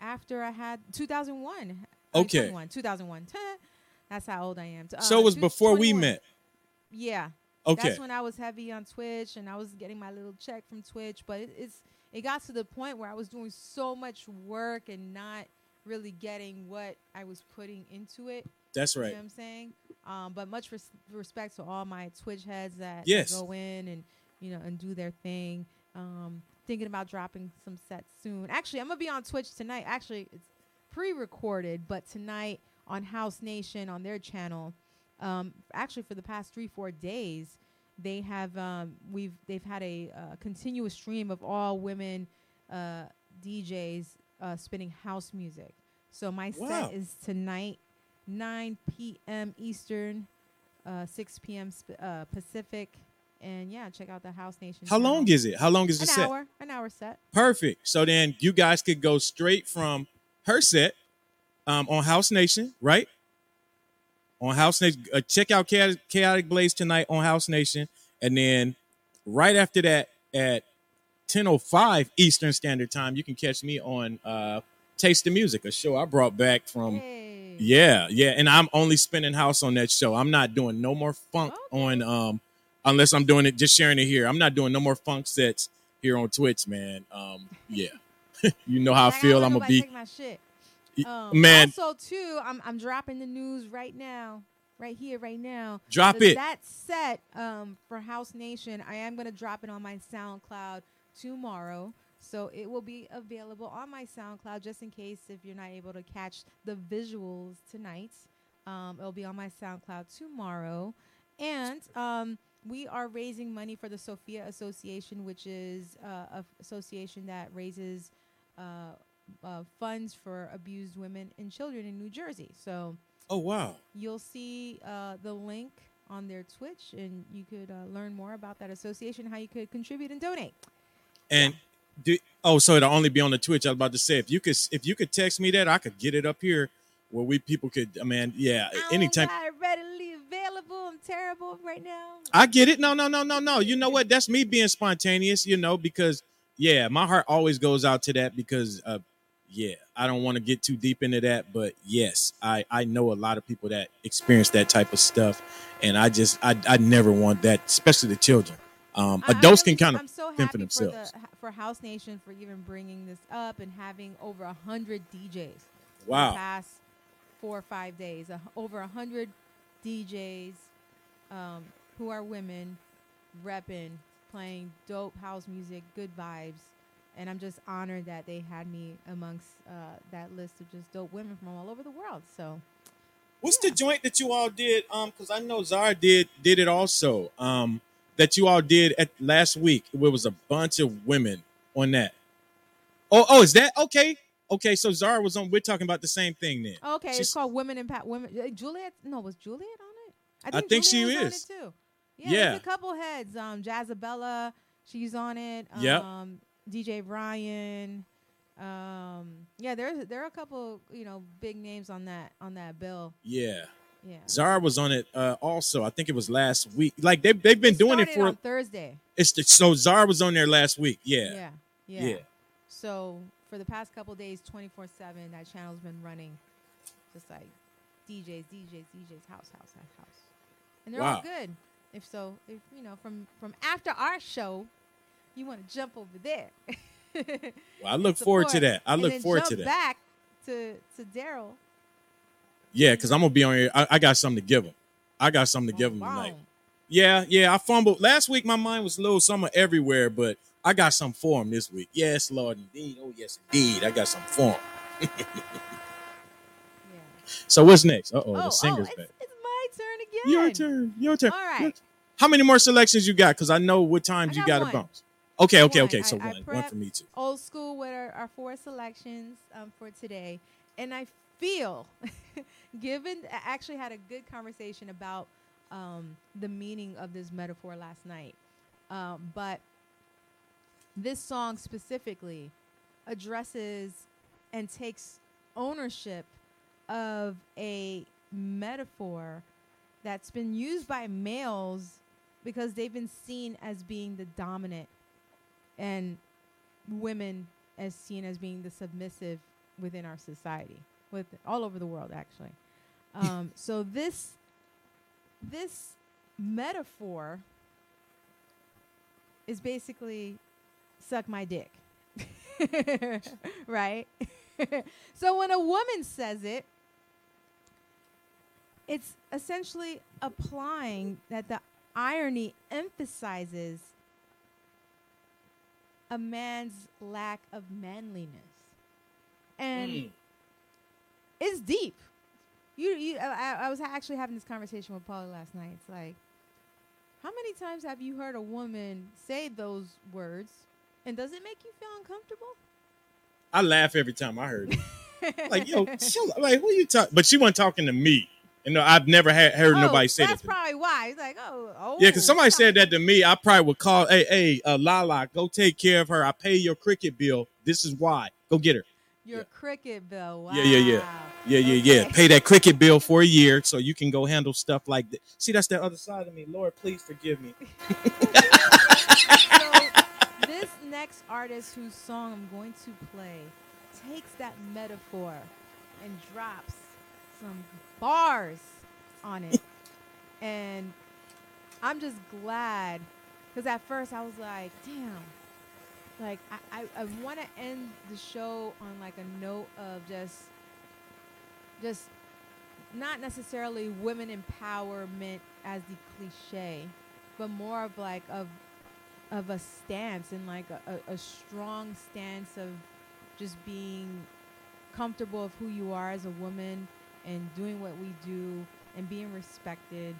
after I had 2001. Uh, Okay. 21, 2001. That's how old I am. Uh, so it was before we met. Yeah. Okay. That's when I was heavy on Twitch and I was getting my little check from Twitch, but it, it's it got to the point where I was doing so much work and not really getting what I was putting into it. That's right. You know what I'm saying? Um, but much res- respect to all my Twitch heads that Yes. go in and you know and do their thing. Um, thinking about dropping some sets soon. Actually, I'm gonna be on Twitch tonight. Actually, it's pre-recorded, but tonight on House Nation on their channel. Um, actually, for the past three four days, they have um, we've they've had a uh, continuous stream of all women uh, DJs uh, spinning house music. So my Wow. set is tonight, 9 p.m. Eastern, uh, 6 p.m. Sp- uh, Pacific, and yeah, check out the House Nation. How long is it? How long is the set? an hour? An hour set. Perfect. So then you guys could go straight from her set um, on House Nation, right? On House Nation. Uh, check out Kaotic, Chaotic Blaze tonight on House Nation. And then right after that at 10.05 Eastern Standard Time, you can catch me on uh, Taste the Music, a show I brought back from Hey. yeah, yeah, and I'm only spinning house on that show. I'm not doing no more funk Okay. on um unless I'm doing it just sharing it here. I'm not doing no more funk sets here on Twitch, man. Um yeah. you know how I Like, feel. I'm gonna be nobody take my shit. Y- Um, man, Also, too, I'm I'm dropping the news right now, right here, right now. drop it. That set um, for House Nation, I am gonna drop it on my SoundCloud tomorrow. So it will be available on my SoundCloud just in case if you're not able to catch the visuals tonight. Um, it'll be on my SoundCloud tomorrow. And um, we are raising money for the Sophia Association, which is uh, a association that raises uh, uh, funds for abused women and children in New Jersey. So oh wow. you'll see uh, the link on their Twitch, and you could uh, learn more about that association, how you could contribute and donate. And do oh, so it'll only be on the Twitch. I was about to say if you could if you could text me that, I could get it up here where we people could. I mean, yeah, I anytime. readily available. I'm terrible right now. I get it. No, no, no, no, no. You know what? That's me being spontaneous. You know because yeah, my heart always goes out to that because uh, yeah, I don't want to get too deep into that, but yes, I I know a lot of people that experience that type of stuff, and I just I I never want that, especially the children. Um, I- adults can kind of I'm so for happy for, themselves. the, for House Nation for even bringing this up and having over a hundred DJs. the Wow. past four or five days, uh, over a hundred DJs um, who are women, repping, playing dope house music, good vibes, and I'm just honored that they had me amongst uh, that list of just dope women from all over the world. So What's the joint that you all did? Um, because I know Zara did did it also. Um, that you all did at last week. It was a bunch of women on that. Oh, oh, is that okay? Okay, so Zara was on. We're talking about the same thing then. okay, She's- it's called Women Impact Women. uh, Juliet, no, was Juliet on it? I think she Juliet was on is. it too. Yeah, Yeah. a couple heads. Um, Jazabella, she's on it. Um, Yep. DJ Brian. Um, yeah, there's there are a couple, you know, big names on that on that bill. Yeah, Yeah. Zara was on it uh, also. I think it was last week. Like they they've been doing it for. Thursday. It's the, so Zara was on there last week. Yeah, Yeah. Yeah. yeah. So for the past couple days, twenty four seven, that channel's been running, just like DJs, DJs, DJs, house, house, house, house, and they're all good. If so, if you know from from after our show, you want to jump over there. Well, I look forward to that. I look forward to that. Back to to Daryle. Yeah, because I'm gonna be on here. I, I got something to give him. I got something to give him tonight. Yeah, yeah. I fumbled last week. My mind was a little summer everywhere, but I got some for him this week. Yes, Lord, indeed. Oh, yes, indeed. I got some for him. Yeah. So what's next? Uh oh, Oh, the singer's oh, back. it's, it's my turn again. Your turn. Your turn. All Your How many more selections you got? Because I know what times you got got to bounce. Okay, okay, One. okay. So I one, one for me too. old school with our, our four selections um, for today. And I feel, given, I actually had a good conversation about um, the meaning of this metaphor last night. Um, but this song specifically addresses and takes ownership of a metaphor that's been used by males because they've been seen as being the dominant and women as seen as being the submissive within our society with all over the world actually. Um, so this this metaphor is basically suck my dick right? So when a woman says it it's essentially applying that the irony emphasizes a man's lack of manliness and hmm. it's deep you, you I, I- I was actually having this conversation with paula last night it's like how many times have you heard a woman say those words and does it make you feel uncomfortable I laugh every time I heard it. Like, yo, chill. Like, who you talking? But she wasn't talking to me. You know, I've never had, heard Oh, nobody say that. that's to me. probably why it's like oh, oh Yeah, because somebody said that to me, I probably would call, hey, hey, uh, Lala, go take care of her. I pay your cricket bill. This is why. Go get her. Your Yeah. cricket bill. Wow. Yeah, yeah, yeah. Yeah, yeah, yeah. Pay that cricket bill for a year so you can go handle stuff like that. See, that's the other side of me. Lord, please forgive me. so this next artist whose song I'm going to play takes that metaphor and drops some bars on it. and I'm just glad because at first I was like, damn. Like I, I, I want to end the show on like a note of just just not necessarily women empowerment as the cliche, but more of like of of a stance and like a, a, a strong stance of just being comfortable of who you are as a woman and doing what we do and being respected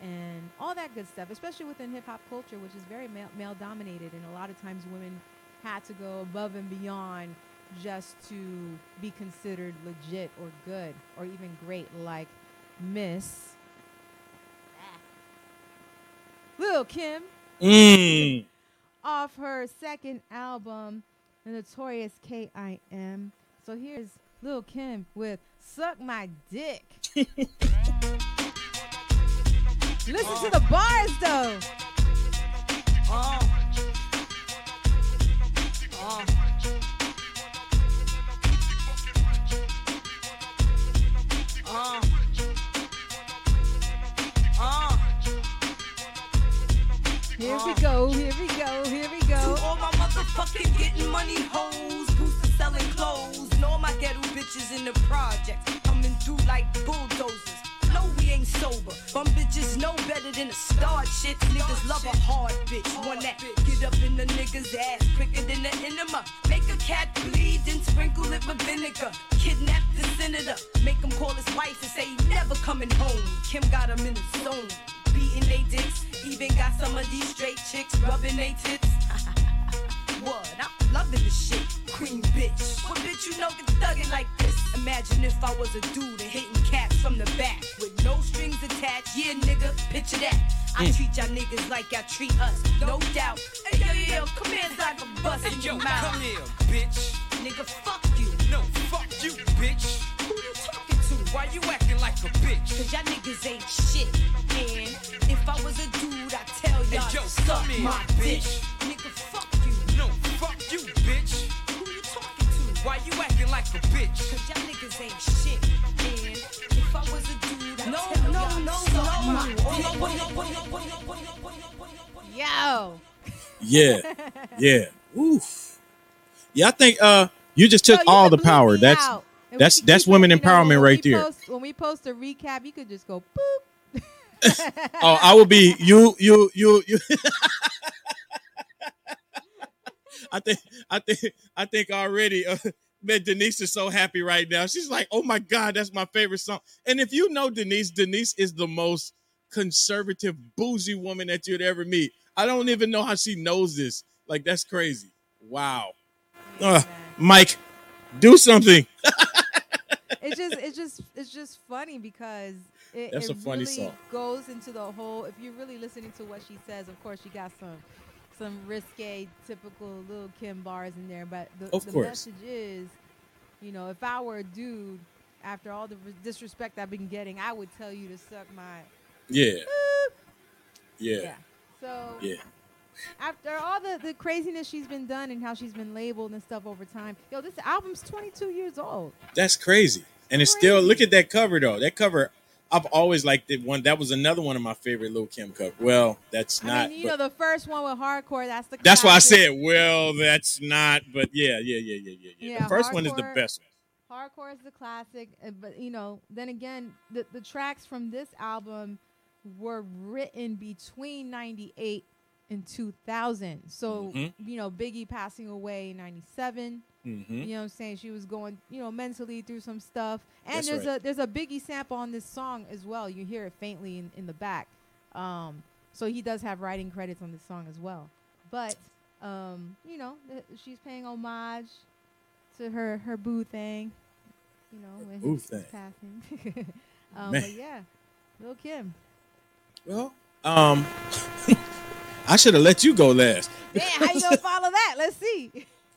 and all that good stuff, especially within hip hop culture, which is very male, dominated. And a lot of times women had to go above and beyond just to be considered legit or good or even great, like Miss Lil Kim Mm. off her second album, The Notorious K.I.M. So here's Lil Kim with Suck my dick. Listen uh, to the bars though. Uh, uh. Uh, uh, here we go, here we go, here we go. To all my motherfucking getting money hoes, boosters selling clothes all my ghetto bitches in the projects coming through like bulldozers. No, we ain't sober. Bum bitches know better than a star shit. Niggas love a hard bitch. One that get up in the nigga's ass quicker than the enema. Make a cat bleed, then sprinkle it with vinegar. Kidnap the senator. Make him call his wife and say he never coming home. Kim got him in the zone. Beating they dicks. Even got some of these straight chicks rubbing they tits. What? I'm loving this shit. Queen bitch. What bitch you know can thug like this? Imagine if I was a dude and hitting cats from the back with no strings attached. Yeah, nigga, picture that. I hmm. treat y'all niggas like y'all treat us. No doubt. Hey, yo, yo, yo, come here I can bust in your mouth. Come here, bitch. Nigga, fuck you. No, fuck you, bitch. Who you talking to? Why you acting like a bitch? Cause y'all niggas ain't shit. And if I was a dude, I'd tell y'all Hey, yo, to suck my dick. bitch. Nigga, fuck Why you acting like a bitch? Cause y'all niggas ain't shit. And if I was a dude, I'd No, tell no, y'all no, no. my Oh, dick. no, no. Yo. Yeah, yeah. Oof. Yeah, I think uh you just took Yo, you all the power. That's out, and that's that's keep it, women you know, empowerment right we there. Post, when we post a recap, you could just go boop. Oh, I will be you, you, you, you. I think, I think, I think already. Uh, man, Denise is so happy right now. She's like, "Oh my god, that's my favorite song." And if you know Denise, Denise is the most conservative, bougie woman that you'd ever meet. I don't even know how she knows this. Like, that's crazy. Wow, uh, Mike, do something. it's just it's just it's just funny because it, That's it a funny really song. goes into the whole if you're really listening to what she says of course she got some some risque typical little kim bars in there but the, Of the course. message is you know if i were a dude after all the disrespect i've been getting i would tell you to suck my Yeah, boop. yeah, so yeah. after all the, the craziness she's been done and how she's been labeled and stuff over time yo this album's 22 years old That's crazy. And it's still look at that cover though. That cover I've always liked it one. That was another one of my favorite Lil Kim cover. Well, that's I not. mean, you but- know, the first one with hardcore, that's the that's why I said, well, that's not. But yeah, yeah, yeah, yeah, yeah, yeah. The first one is the hardcore- best Hardcore is the classic, uh, but you know, then again, the the tracks from this album were written between '98 and 2000. So Mhm. you know, Biggie passing away in '97. one. hmm You know what I'm saying? She was going, you know, mentally through some stuff. And That's there's right. a there's a Biggie sample on this song as well. You hear it faintly in, in the back. Um, so he does have writing credits on this song as well. But um, you know, th- she's paying homage to her her boo thing. You know, when boo thing. passing. um, but yeah, Lil Kim. Well, um, I should have let you go last. Man, how you gonna follow that? Let's see.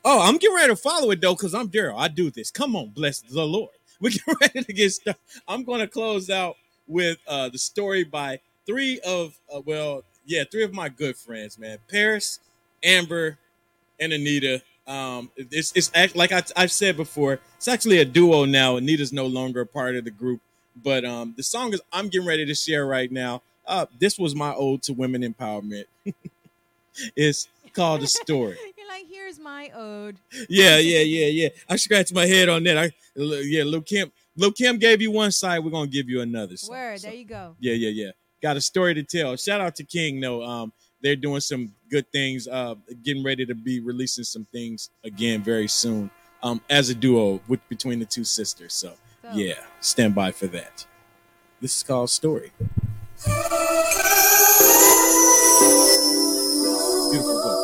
Oh, I'm getting ready to follow it though, because I'm Daryle. I do this. Come on, bless the Lord. We're getting ready to get started. I'm to close out with uh, the story by three of, uh, well, yeah, three of my good friends, man. Paris, Amber, and Anita. Um, it's it's act like I, I've said before. It's actually a duo now. Anita's no longer a part of the group, but um, the song is I'm getting ready to share right now. Uh, this was my ode to women empowerment. it's called a story You're like, here's my ode. yeah, yeah, yeah, yeah. I scratched my head on that. I yeah, Lil Kim. Lil Kim gave you one side. We're gonna give you another. Side. Word, So, there you go. yeah, yeah, yeah. Got a story to tell. Shout out to King. though. um, they're doing some good things. Uh, getting ready to be releasing some things again very soon. Um, as a duo with between the two sisters. So So, yeah, stand by for that. This is called Story. Beautiful vocals.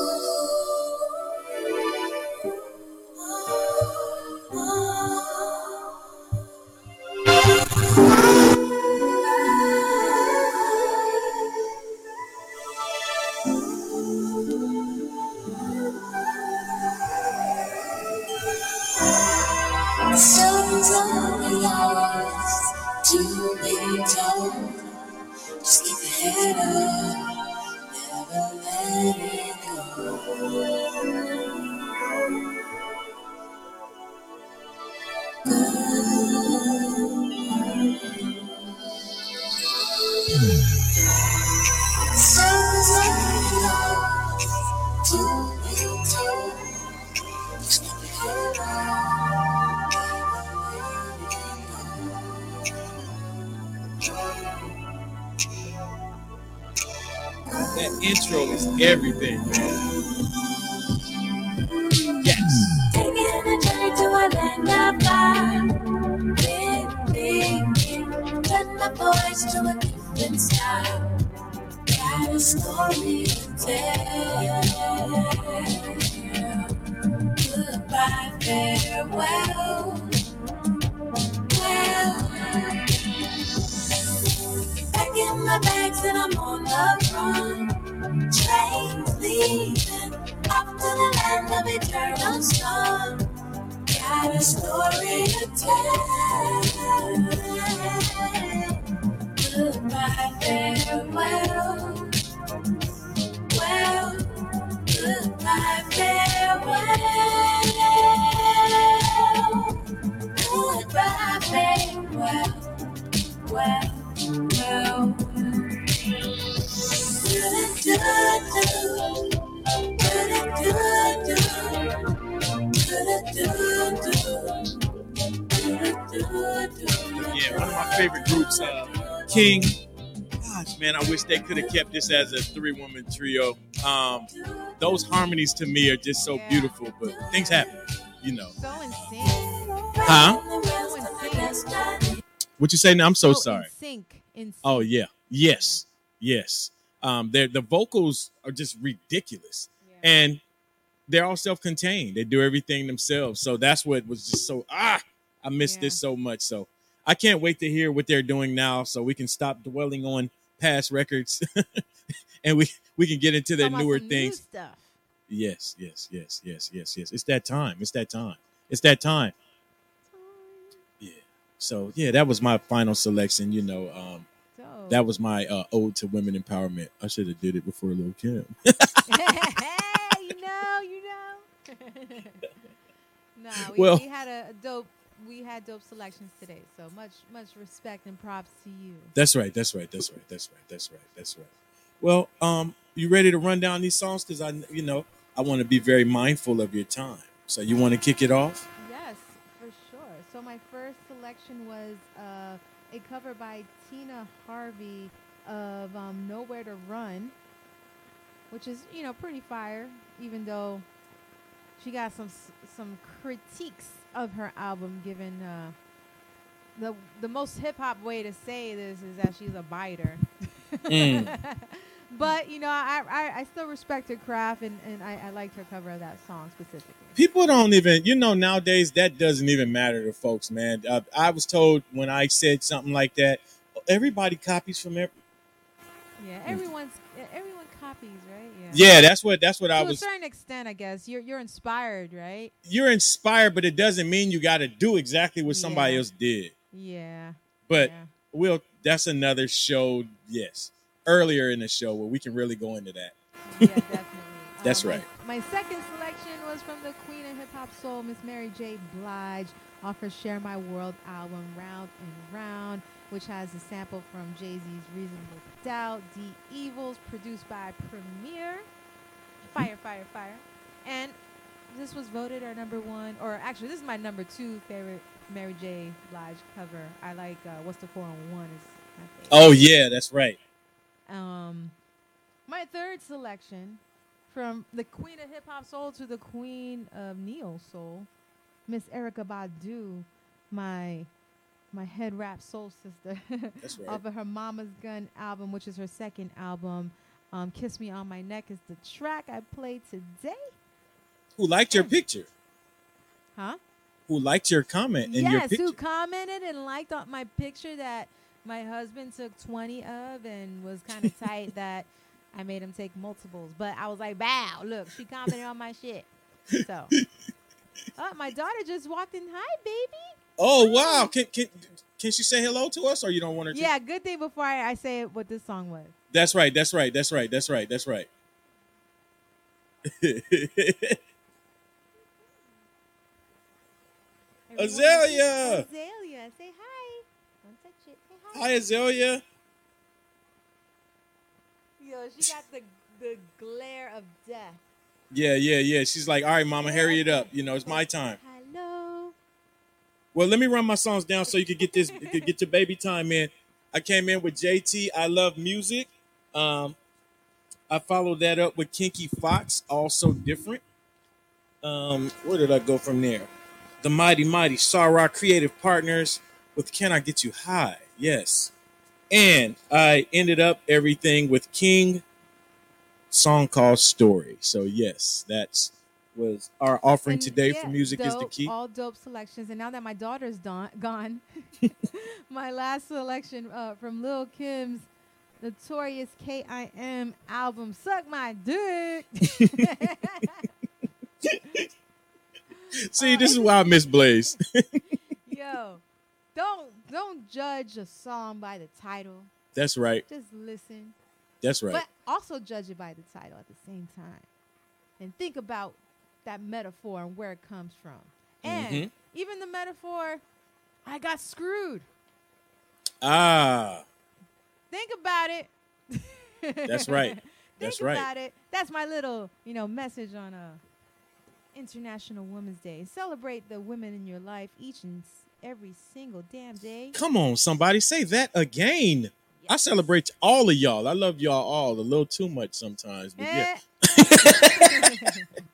Favorite groups, uh, King. Gosh, man, I wish they could have kept this as a three-woman trio. Um, those harmonies to me are just so Yeah. beautiful, but things happen, you know. So. Huh? So. What you say now? I'm so Oh, sorry. In sync. In sync. Oh yeah, yes, yes. Um, they're, the vocals are just ridiculous, Yeah. and they're all self-contained. They do everything themselves. So that's what was just so ah, I miss Yeah. this so much. So I can't wait to hear what they're doing now, so we can stop dwelling on past records, and we we can get into their newer new things. stuff. Yes, yes, yes, yes, yes, yes. It's that time. It's that time. It's that time. Yeah. So yeah, that was my final selection. You know, um, Dope. that was my uh, ode to women empowerment. I should have did it before Lil Kim. hey, you know, you know. no, we, Well- we had a, a dope. We had dope selections today, so much much respect and props to you. That's right. That's right. That's right. That's right. That's right. That's right. Well, um, you ready to run down these songs? Because I, you know, I want to be very mindful of your time. So you want to kick it off? Yes, for sure. So my first selection was uh, a cover by Tina Harvey of um, "Nowhere to Run," which is you know pretty fire, even though she got some some critiques of her album. Given uh, the the most hip hop way to say this is that she's a biter. Mm. but you know, I, I I still respect her craft, and and I, I liked her cover of that song specifically. People don't even, you know, nowadays that doesn't even matter to folks, man. Uh, I was told when I said something like that, everybody copies from every. Yeah, everyone's everyone copies, right? Yeah. Yeah, that's what that's what To I was. To a certain extent, I guess you're you're inspired, right? You're inspired, but it doesn't mean you got to do exactly what somebody Yeah. else did. Yeah. But yeah. we'll that's another show. Yes, earlier in the show where we can really go into that. yeah, definitely. That's um, my- right. My, second selection was from the Queen of Hip Hop Soul, Miss Mary J. Blige, off her "Share My World" album, "Round and Round," which has a sample from Jay Z's "Reasonable Doubt." D Evils, produced by Premier. Fire, fire, fire. And this was voted our number one, or actually, this is my number two favorite Mary J. Blige cover. I like uh, "What's the Four on One" is my favorite. Oh yeah, that's right. Um, my third selection from the queen of hip hop soul to the queen of neo soul, Miss Erykah Badu, my my head rap soul sister, right. off of her Mama's Gun album, which is her second album. Um, Kiss Me on My Neck is the track I played today. Who liked your picture? Huh? Who liked your comment in your yes, picture? who commented and liked on my picture that my husband took 20 of and was kind of tight that I made him take multiples. But I was like, bow, look, she commented on my shit. So, oh, my daughter just walked in. Hi, baby. Oh wow! Can can can she say hello to us, or you don't want her to? Yeah, good thing before I, I say what this song was. That's right. That's right. That's right. That's right. That's right. Azalea! Azalea, say hi. Don't touch it. Say hi. Hi, Azalea. Yo, she got the the glare of death. Yeah, yeah, yeah. She's like, all right, mama, hurry it up. You know, it's my time. Well, let me run my songs down so you could get this, get your baby time in. I came in with JT. I love music. Um, I followed that up with Kinky Fox, also different. Um, where did I go from there? The Mighty Mighty Sa-Ra Creative Partners with Can I Get You High? Yes. And I ended up everything with King song called Story. So yes, that's was our offering And today yeah, for music is the dope, key. All dope selections. And now that my daughter's done, gone, my last selection uh, from Lil Kim's Notorious K.I.M. album, Suck My Dick. See, this is why I miss Blaze. Yo, don't don't judge a song by the title. that's right. Just listen. That's right. But also judge it by the title at the same time. And think about that metaphor and where it comes from. And Mhm. even the metaphor, I got screwed. ah, Think about it. That's right. Think That's right. about it. That's my little, you know, message on uh, International Women's Day. Celebrate the women in your life each and every single damn day. come on, somebody say that again. I celebrate all of y'all. I love y'all all a little too much sometimes, but. Eh. Yeah,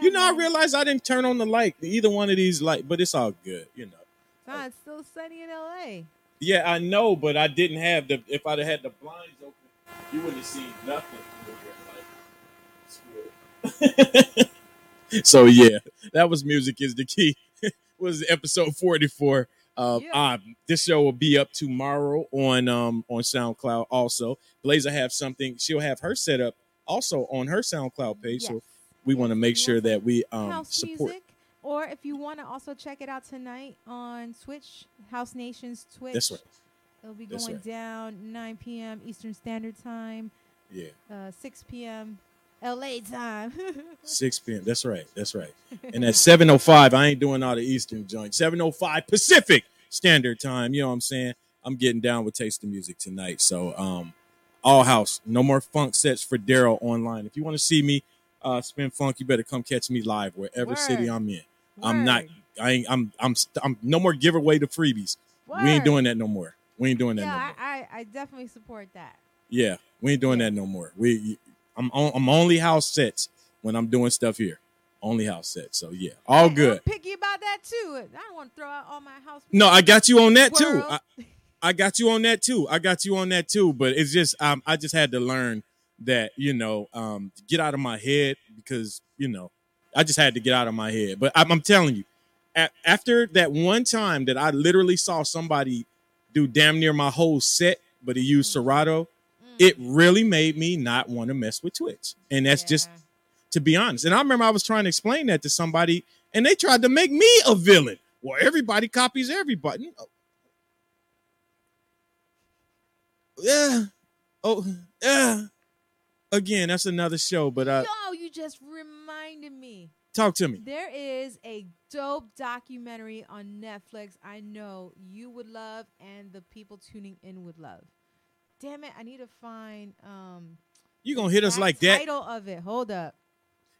You know, I man. realized I didn't turn on the light, either one of these light, but it's all good, you know. Nah, it's still sunny in LA. Yeah, I know, but I didn't have the. If I'd have had the blinds open, you wouldn't have seen nothing. So yeah, that was music is the key. was episode forty four. Uh, Yeah. um, this show will be up tomorrow on um on SoundCloud. Also, Blazer have something. She'll have her set up also on her SoundCloud page. So. We want to make sure that we um house support. music, or if you want to also check it out tonight on Twitch, House Nation's Twitch. That's right. It'll be going right. down 9 p.m. Eastern Standard Time, Yeah. uh, 6 p.m. LA time. 6 p.m. That's right. That's right. And at 7.05, I ain't doing all the Eastern joints. 7.05 Pacific Standard Time. You know what I'm saying? I'm getting down with Taste of Music tonight. So, um, all house. No more funk sets for Daryle online. If you want to see me uh, spin funk, you better come catch me live wherever city I'm in. I'm not. I ain't. I'm. I'm. st- I'm. No more giveaway to freebies. We ain't doing that no more. We ain't doing that no Yeah, more. I, I, I definitely support that. Yeah, we ain't doing Yeah. that no more. We, I'm, on, I'm only house sets when I'm doing stuff here. Only house sets. So yeah, all Hey, good. I'm picky about that too. I don't want to throw out all my house. No, I got you on that too. I, I got you on that too. I got you on that too. But it's just, um, I just had to learn that you know, um, get out of my head because you know, I just had to get out of my head. But I'm, I'm telling you, a- after that one time that I literally saw somebody do damn near my whole set, but he used Serato, Mm. it really made me not want to mess with Twitch. And that's just to be honest. And I remember I was trying to explain that to somebody, and they tried to make me a villain. Well, everybody copies everybody. No. Yeah. Oh, yeah. Again, that's another show, but uh, Yo, you just reminded me. talk to me. There is a dope documentary on Netflix I know you would love and the people tuning in would love. Damn it, I need to find um You gonna hit us like that? title of it. Hold up.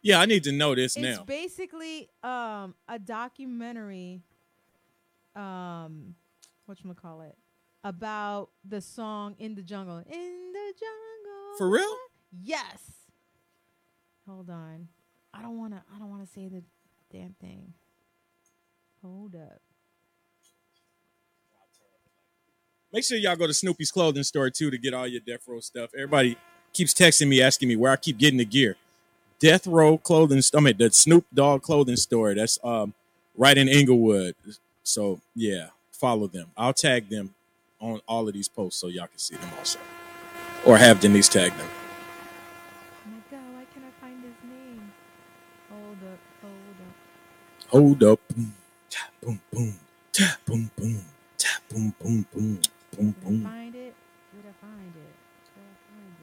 Yeah, I need to know this It's now. It's basically um a documentary um what you call it about the song In the Jungle. In the Jungle. For real? Yes. Hold on. I don't want to I don't want to say the damn thing. Hold up. Make sure y'all go to Snoopy's clothing store too to get all your Death Row stuff. Everybody keeps texting me asking me where I keep getting the gear. Death Row clothing. St- I mean the Snoop Dogg clothing store. That's um right in Inglewood. So yeah, follow them. I'll tag them on all of these posts so y'all can see them also, or have Denise tag them. Oh my god, why can't I find his name? Hold up, hold up. Boom, tap, boom, boom, tap, boom, boom, tap, boom, boom, boom, boom, boom. find it? Did I find it? Did I find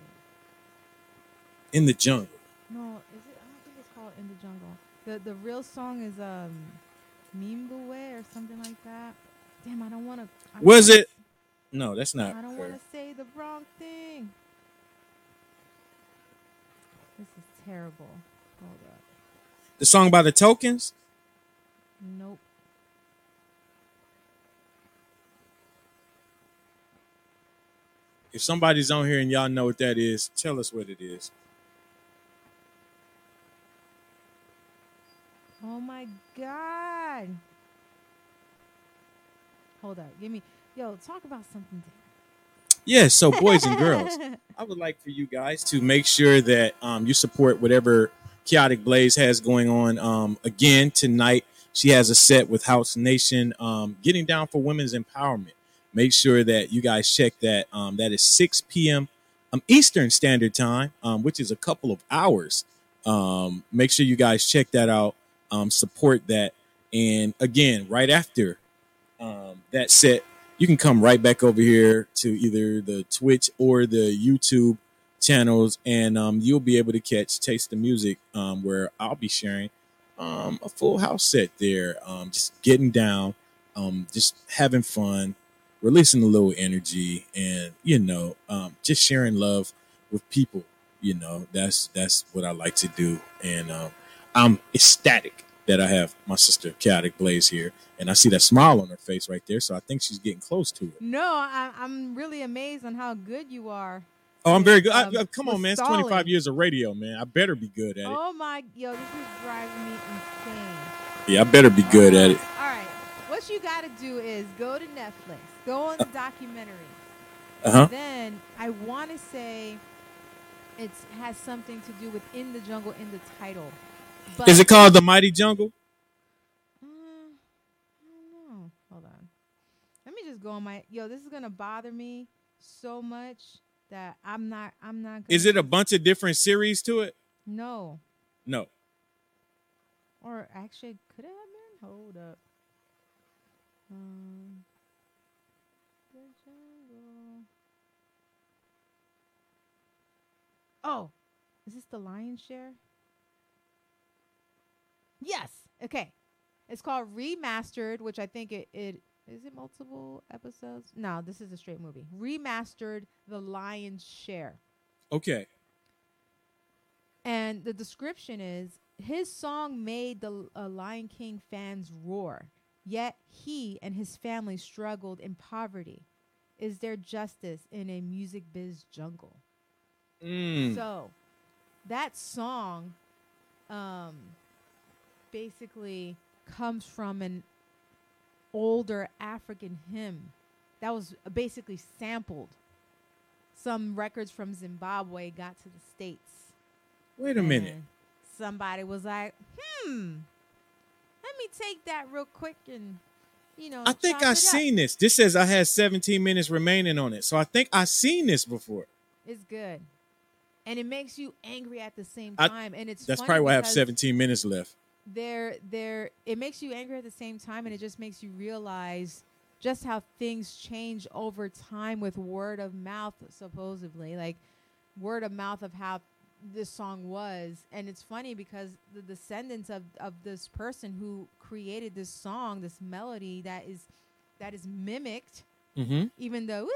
it? In the jungle. No, is it? I don't think it's called In the Jungle. The the real song is um, Mimbuwe or something like that. Damn, I don't want to. Was it? No, that's not. I don't her. want to say the wrong thing. This is terrible. Hold up. The song by the Tokens. Nope. If somebody's on here and y'all know what that is, tell us what it is. Oh my god. Hold up. Give me yo, talk about something different. Yes, so boys and girls, I would like for you guys to make sure that um, you support whatever KaoticBlaze has going on. Um, again, tonight she has a set with House Nation, um, getting down for women's empowerment. Make sure that you guys check that. Um, that is 6 p.m. Um, Eastern Standard Time, um, which is a couple of hours. Um, make sure you guys check that out. Um, support that, and again, right after that set, you can come right back over here to either the Twitch or the YouTube channels, and you'll be able to catch Taste the Music, where I'll be sharing um, a full house set there, um, just getting down, um, just having fun, releasing a little energy, and you know, um, just sharing love with people. You know, that's that's what I like to do, and um, I'm ecstatic that I have my sister KaoticBlaze here, and I see that smile on her face right there. So I think she's getting close to it. No, I, I'm really amazed on how good you are. Oh, I'm very good. Um, I- come on, man! It's 25 years of radio, man. I better be good at it. Oh my, yo, this is driving me insane. Yeah, I better be good at it. All right, what you got to do is go to Netflix, go on the documentary. Uh huh. Then I want to say it has something to do with "In the Jungle" in the title. But Is it called The Mighty Jungle? Uh, I don't know. Hold on. Let me just go on my. Yo, this is gonna bother me so much that I'm not. I'm not. Gonna, Is it a bunch of different series to it? No. No. Or actually, could it have been? Hold up. Um, the jungle. Oh, is this the lion's share? Yes. Okay. It's called Remastered, which I think it, it is it multiple episodes? No, this is a straight movie. Remastered The Lion's Share. Okay. And the description is his song made the uh, Lion King fans roar, yet he and his family struggled in poverty. Is there justice in a music biz jungle? Mm. So that song um, basically comes from an older African hymn that was basically sampled. Some records from Zimbabwe got to the States. Wait a minute. Somebody was like, hmm, let me take that real quick and, you know, I think chop I it up." seen this. This says I had 17 minutes remaining on it, so I think I've seen this before. It's good. And it makes you angry at the same I- time. and it's That's probably why I have 17 minutes left. They're, they're, it makes you angry at the same time, and it just makes you realize just how things change over time with word of mouth, supposedly. Like, word of mouth of how this song was. And it's funny because the descendants of, of this person who created this song, this melody that is that is mimicked, Mm-hmm. even though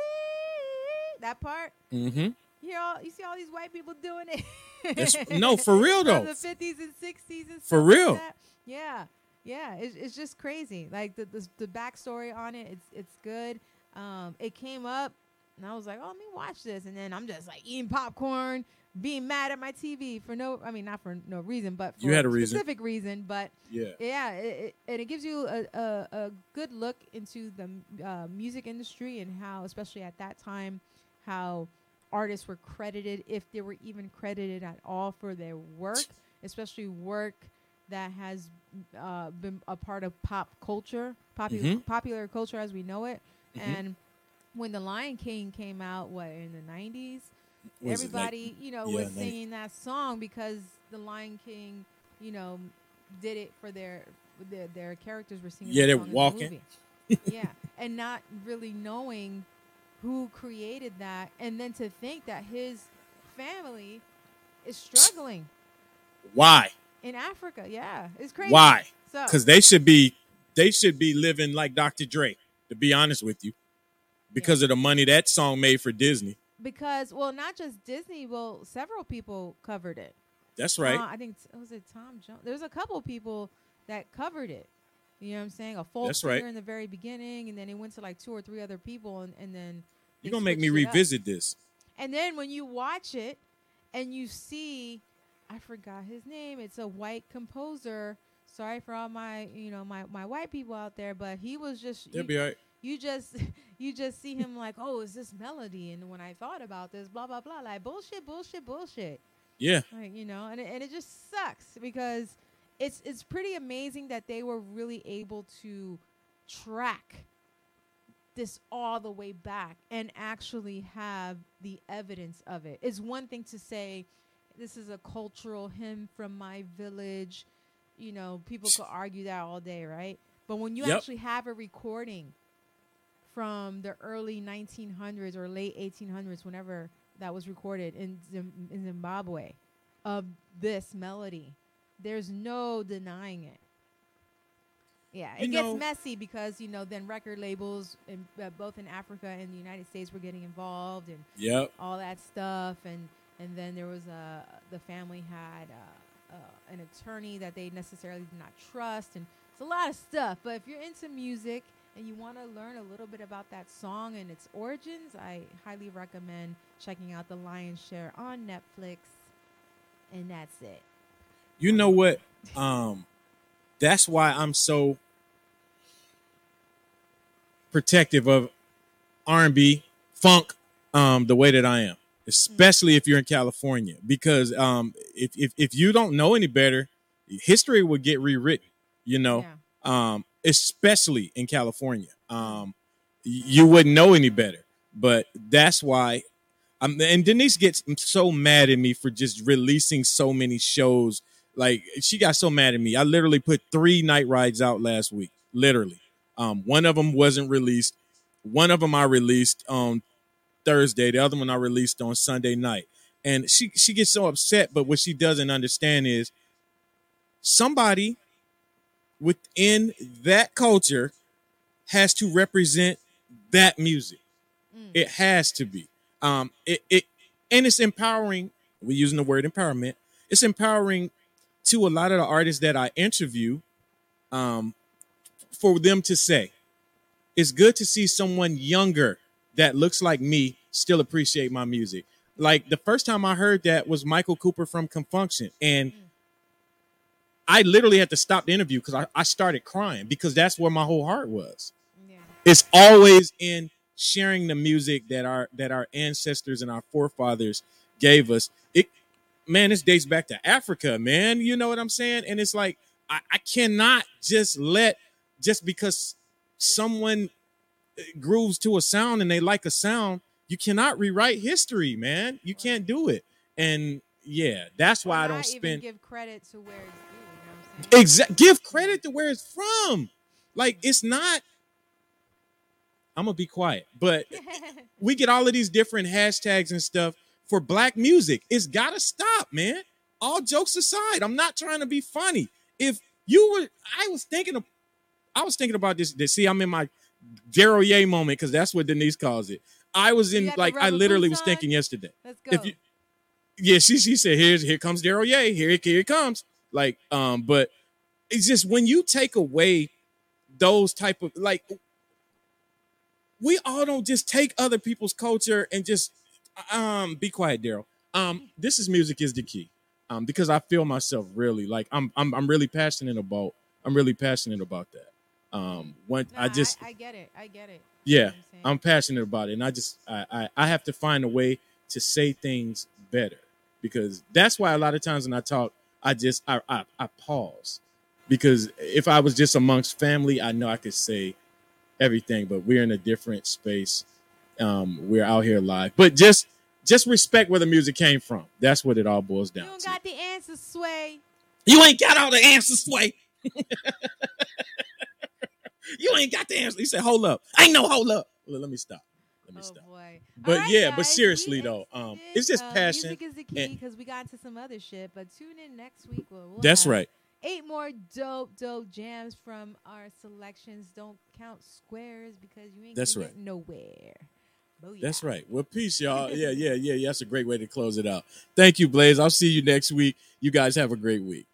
that part, Mm-hmm. you all you see all these white people doing it. That's- no, for real, though. the fifties and sixties and For like real. that. Yeah, yeah. It's, it's just crazy. Like the, the the backstory on it, it's it's good. Um, it came up, and I was like, oh, let me watch this, and then I'm just like eating popcorn, being mad at my TV for no, I mean not for no reason, but for You had a reason. specific reason. But Yeah. yeah, it, it, and it gives you a, a, a good look into the uh, music industry and how, especially at that time, how artists were credited, if they were even credited at all for their work, especially work that has uh, been a part of pop culture, popular Mhm. popular culture as we know it. Mhm. And when The Lion King came out, what in the nineties, Was it like- everybody you know yeah, was singing that song because The Lion King, you know, did it for their their, their characters were singing. Yeah, they're the walking. movie. yeah, and not really knowing who created that, and then to think that his family is struggling Why? in Africa. Yeah, it's crazy. Why? So Because they should be they should be living like Dr. Dre, to be honest with you. Because of the money that song made for Disney. because well, not just Disney. Well, several people covered it. That's right. Uh, I think was it Tom Jones. There's a couple people that covered it. You know what I'm saying? A folk That's right. singer in the very beginning, and then it went to like two or three other people, and, and then You're gonna make me revisit this. And then when you watch it and you see, I forgot his name. It's a white composer. Sorry for all my, you know, my, my white people out there, but he was just They'll you, be all right. you just you just see him like, oh, is this melody? And when I thought about this, blah blah blah, like bullshit, bullshit, bullshit. Yeah. Like you know, and it, and it just sucks because it's it's pretty amazing that they were really able to track this all the way back and actually have the evidence of it. It's one thing to say this is a cultural hymn from my village. You know, people could argue that all day, right? But when you Yep. actually have a recording from the early 1900s or late 1800s, whenever that was recorded in, Zim- in Zimbabwe, of this melody, there's no denying it. Yeah, it You gets know- messy because you know then record labels in uh, both in Africa and the United States were getting involved and Yep. all that stuff and and then there was a the family had uh, uh, an attorney that they necessarily did not trust and it's a lot of stuff but if you're into music and you want to learn a little bit about that song and its origins i highly recommend checking out the lion's share on netflix and that's it You know what? Um, that's why I'm so protective of R&B, funk, um, the way that I am, especially if you're in California, because um, if, if if you don't know any better, history will get rewritten. You know, yeah um, especially in California. Um, you wouldn't know any better, but that's why. Um, and Denise gets so mad at me for just releasing so many shows. Like she got so mad at me. I literally put three night rides out last week. Literally, um, one of them wasn't released. One of them I released on Thursday. The other one I released on Sunday night. And she she gets so upset. But what she doesn't understand is somebody within that culture has to represent that music. Mm. It has to be. Um, it, it and it's empowering. We're using the word empowerment. It's empowering to a lot of the artists that I interview. Um, for them to say, it's good to see someone younger that looks like me still appreciate my music. Like the first time I heard that was Michael Cooper from Con Funk Shun, and I literally had to stop the interview because I, I started crying because that's where my whole heart was. yeah It's always in sharing the music that our that our ancestors and our forefathers gave us. It man, this dates back to Africa, man. You know what I'm saying? And it's like I, I cannot just let just because someone uh, grooves to a sound and they like a sound, you cannot rewrite history, man. You can't do it. And yeah, that's why I don't spend give credit to where it's due you know exact give credit to where it's from. Like it's not. I'm gonna be quiet, but we get all of these different hashtags and stuff for black music. It's gotta stop, man. All jokes aside, I'm not trying to be funny. If you were, I was thinking of, I was thinking about this. this see, I'm in my Daryle Ye moment because that's what Denise calls it. I was in like I literally was thinking yesterday. let's go If you, yeah, she she said, "Here's here comes Daryle Ye. Here it here it comes." Like, um, but it's just when you take away those type of like, we all don't just take other people's culture and just um be quiet, Daryle. Um, this is music is the key. Um, because I feel myself really like I'm I'm I'm really passionate about I'm really passionate about that. Um, when Nah, I just I, get it i get it yeah You know what I'm i'm passionate about it and i just I, I i have to find a way to say things better because that's why a lot of times when i talk i just i i, I pause because if i was just amongst family i know i could say everything but we're in a different space um we're out here live but just just respect where the music came from that's what it all boils you down don't to got the answer sway you ain't got all the answers sway you ain't got the answer you said hold up i ain't no hold up Well, let me stop let me oh stop boy But right, yeah, but seriously though, um, it's just uh, passion. Music is the key because we got into some other shit. But tune in next week. Where we'll That's right. Eight more dope, dope jams from our selections. Don't count squares because you ain't That's gonna right. get nowhere. Oh, Booyah. That's right. Well, peace, y'all. Yeah, yeah, yeah, yeah. That's a great way to close it out. Thank you, Blaze. I'll see you next week. You guys have a great week.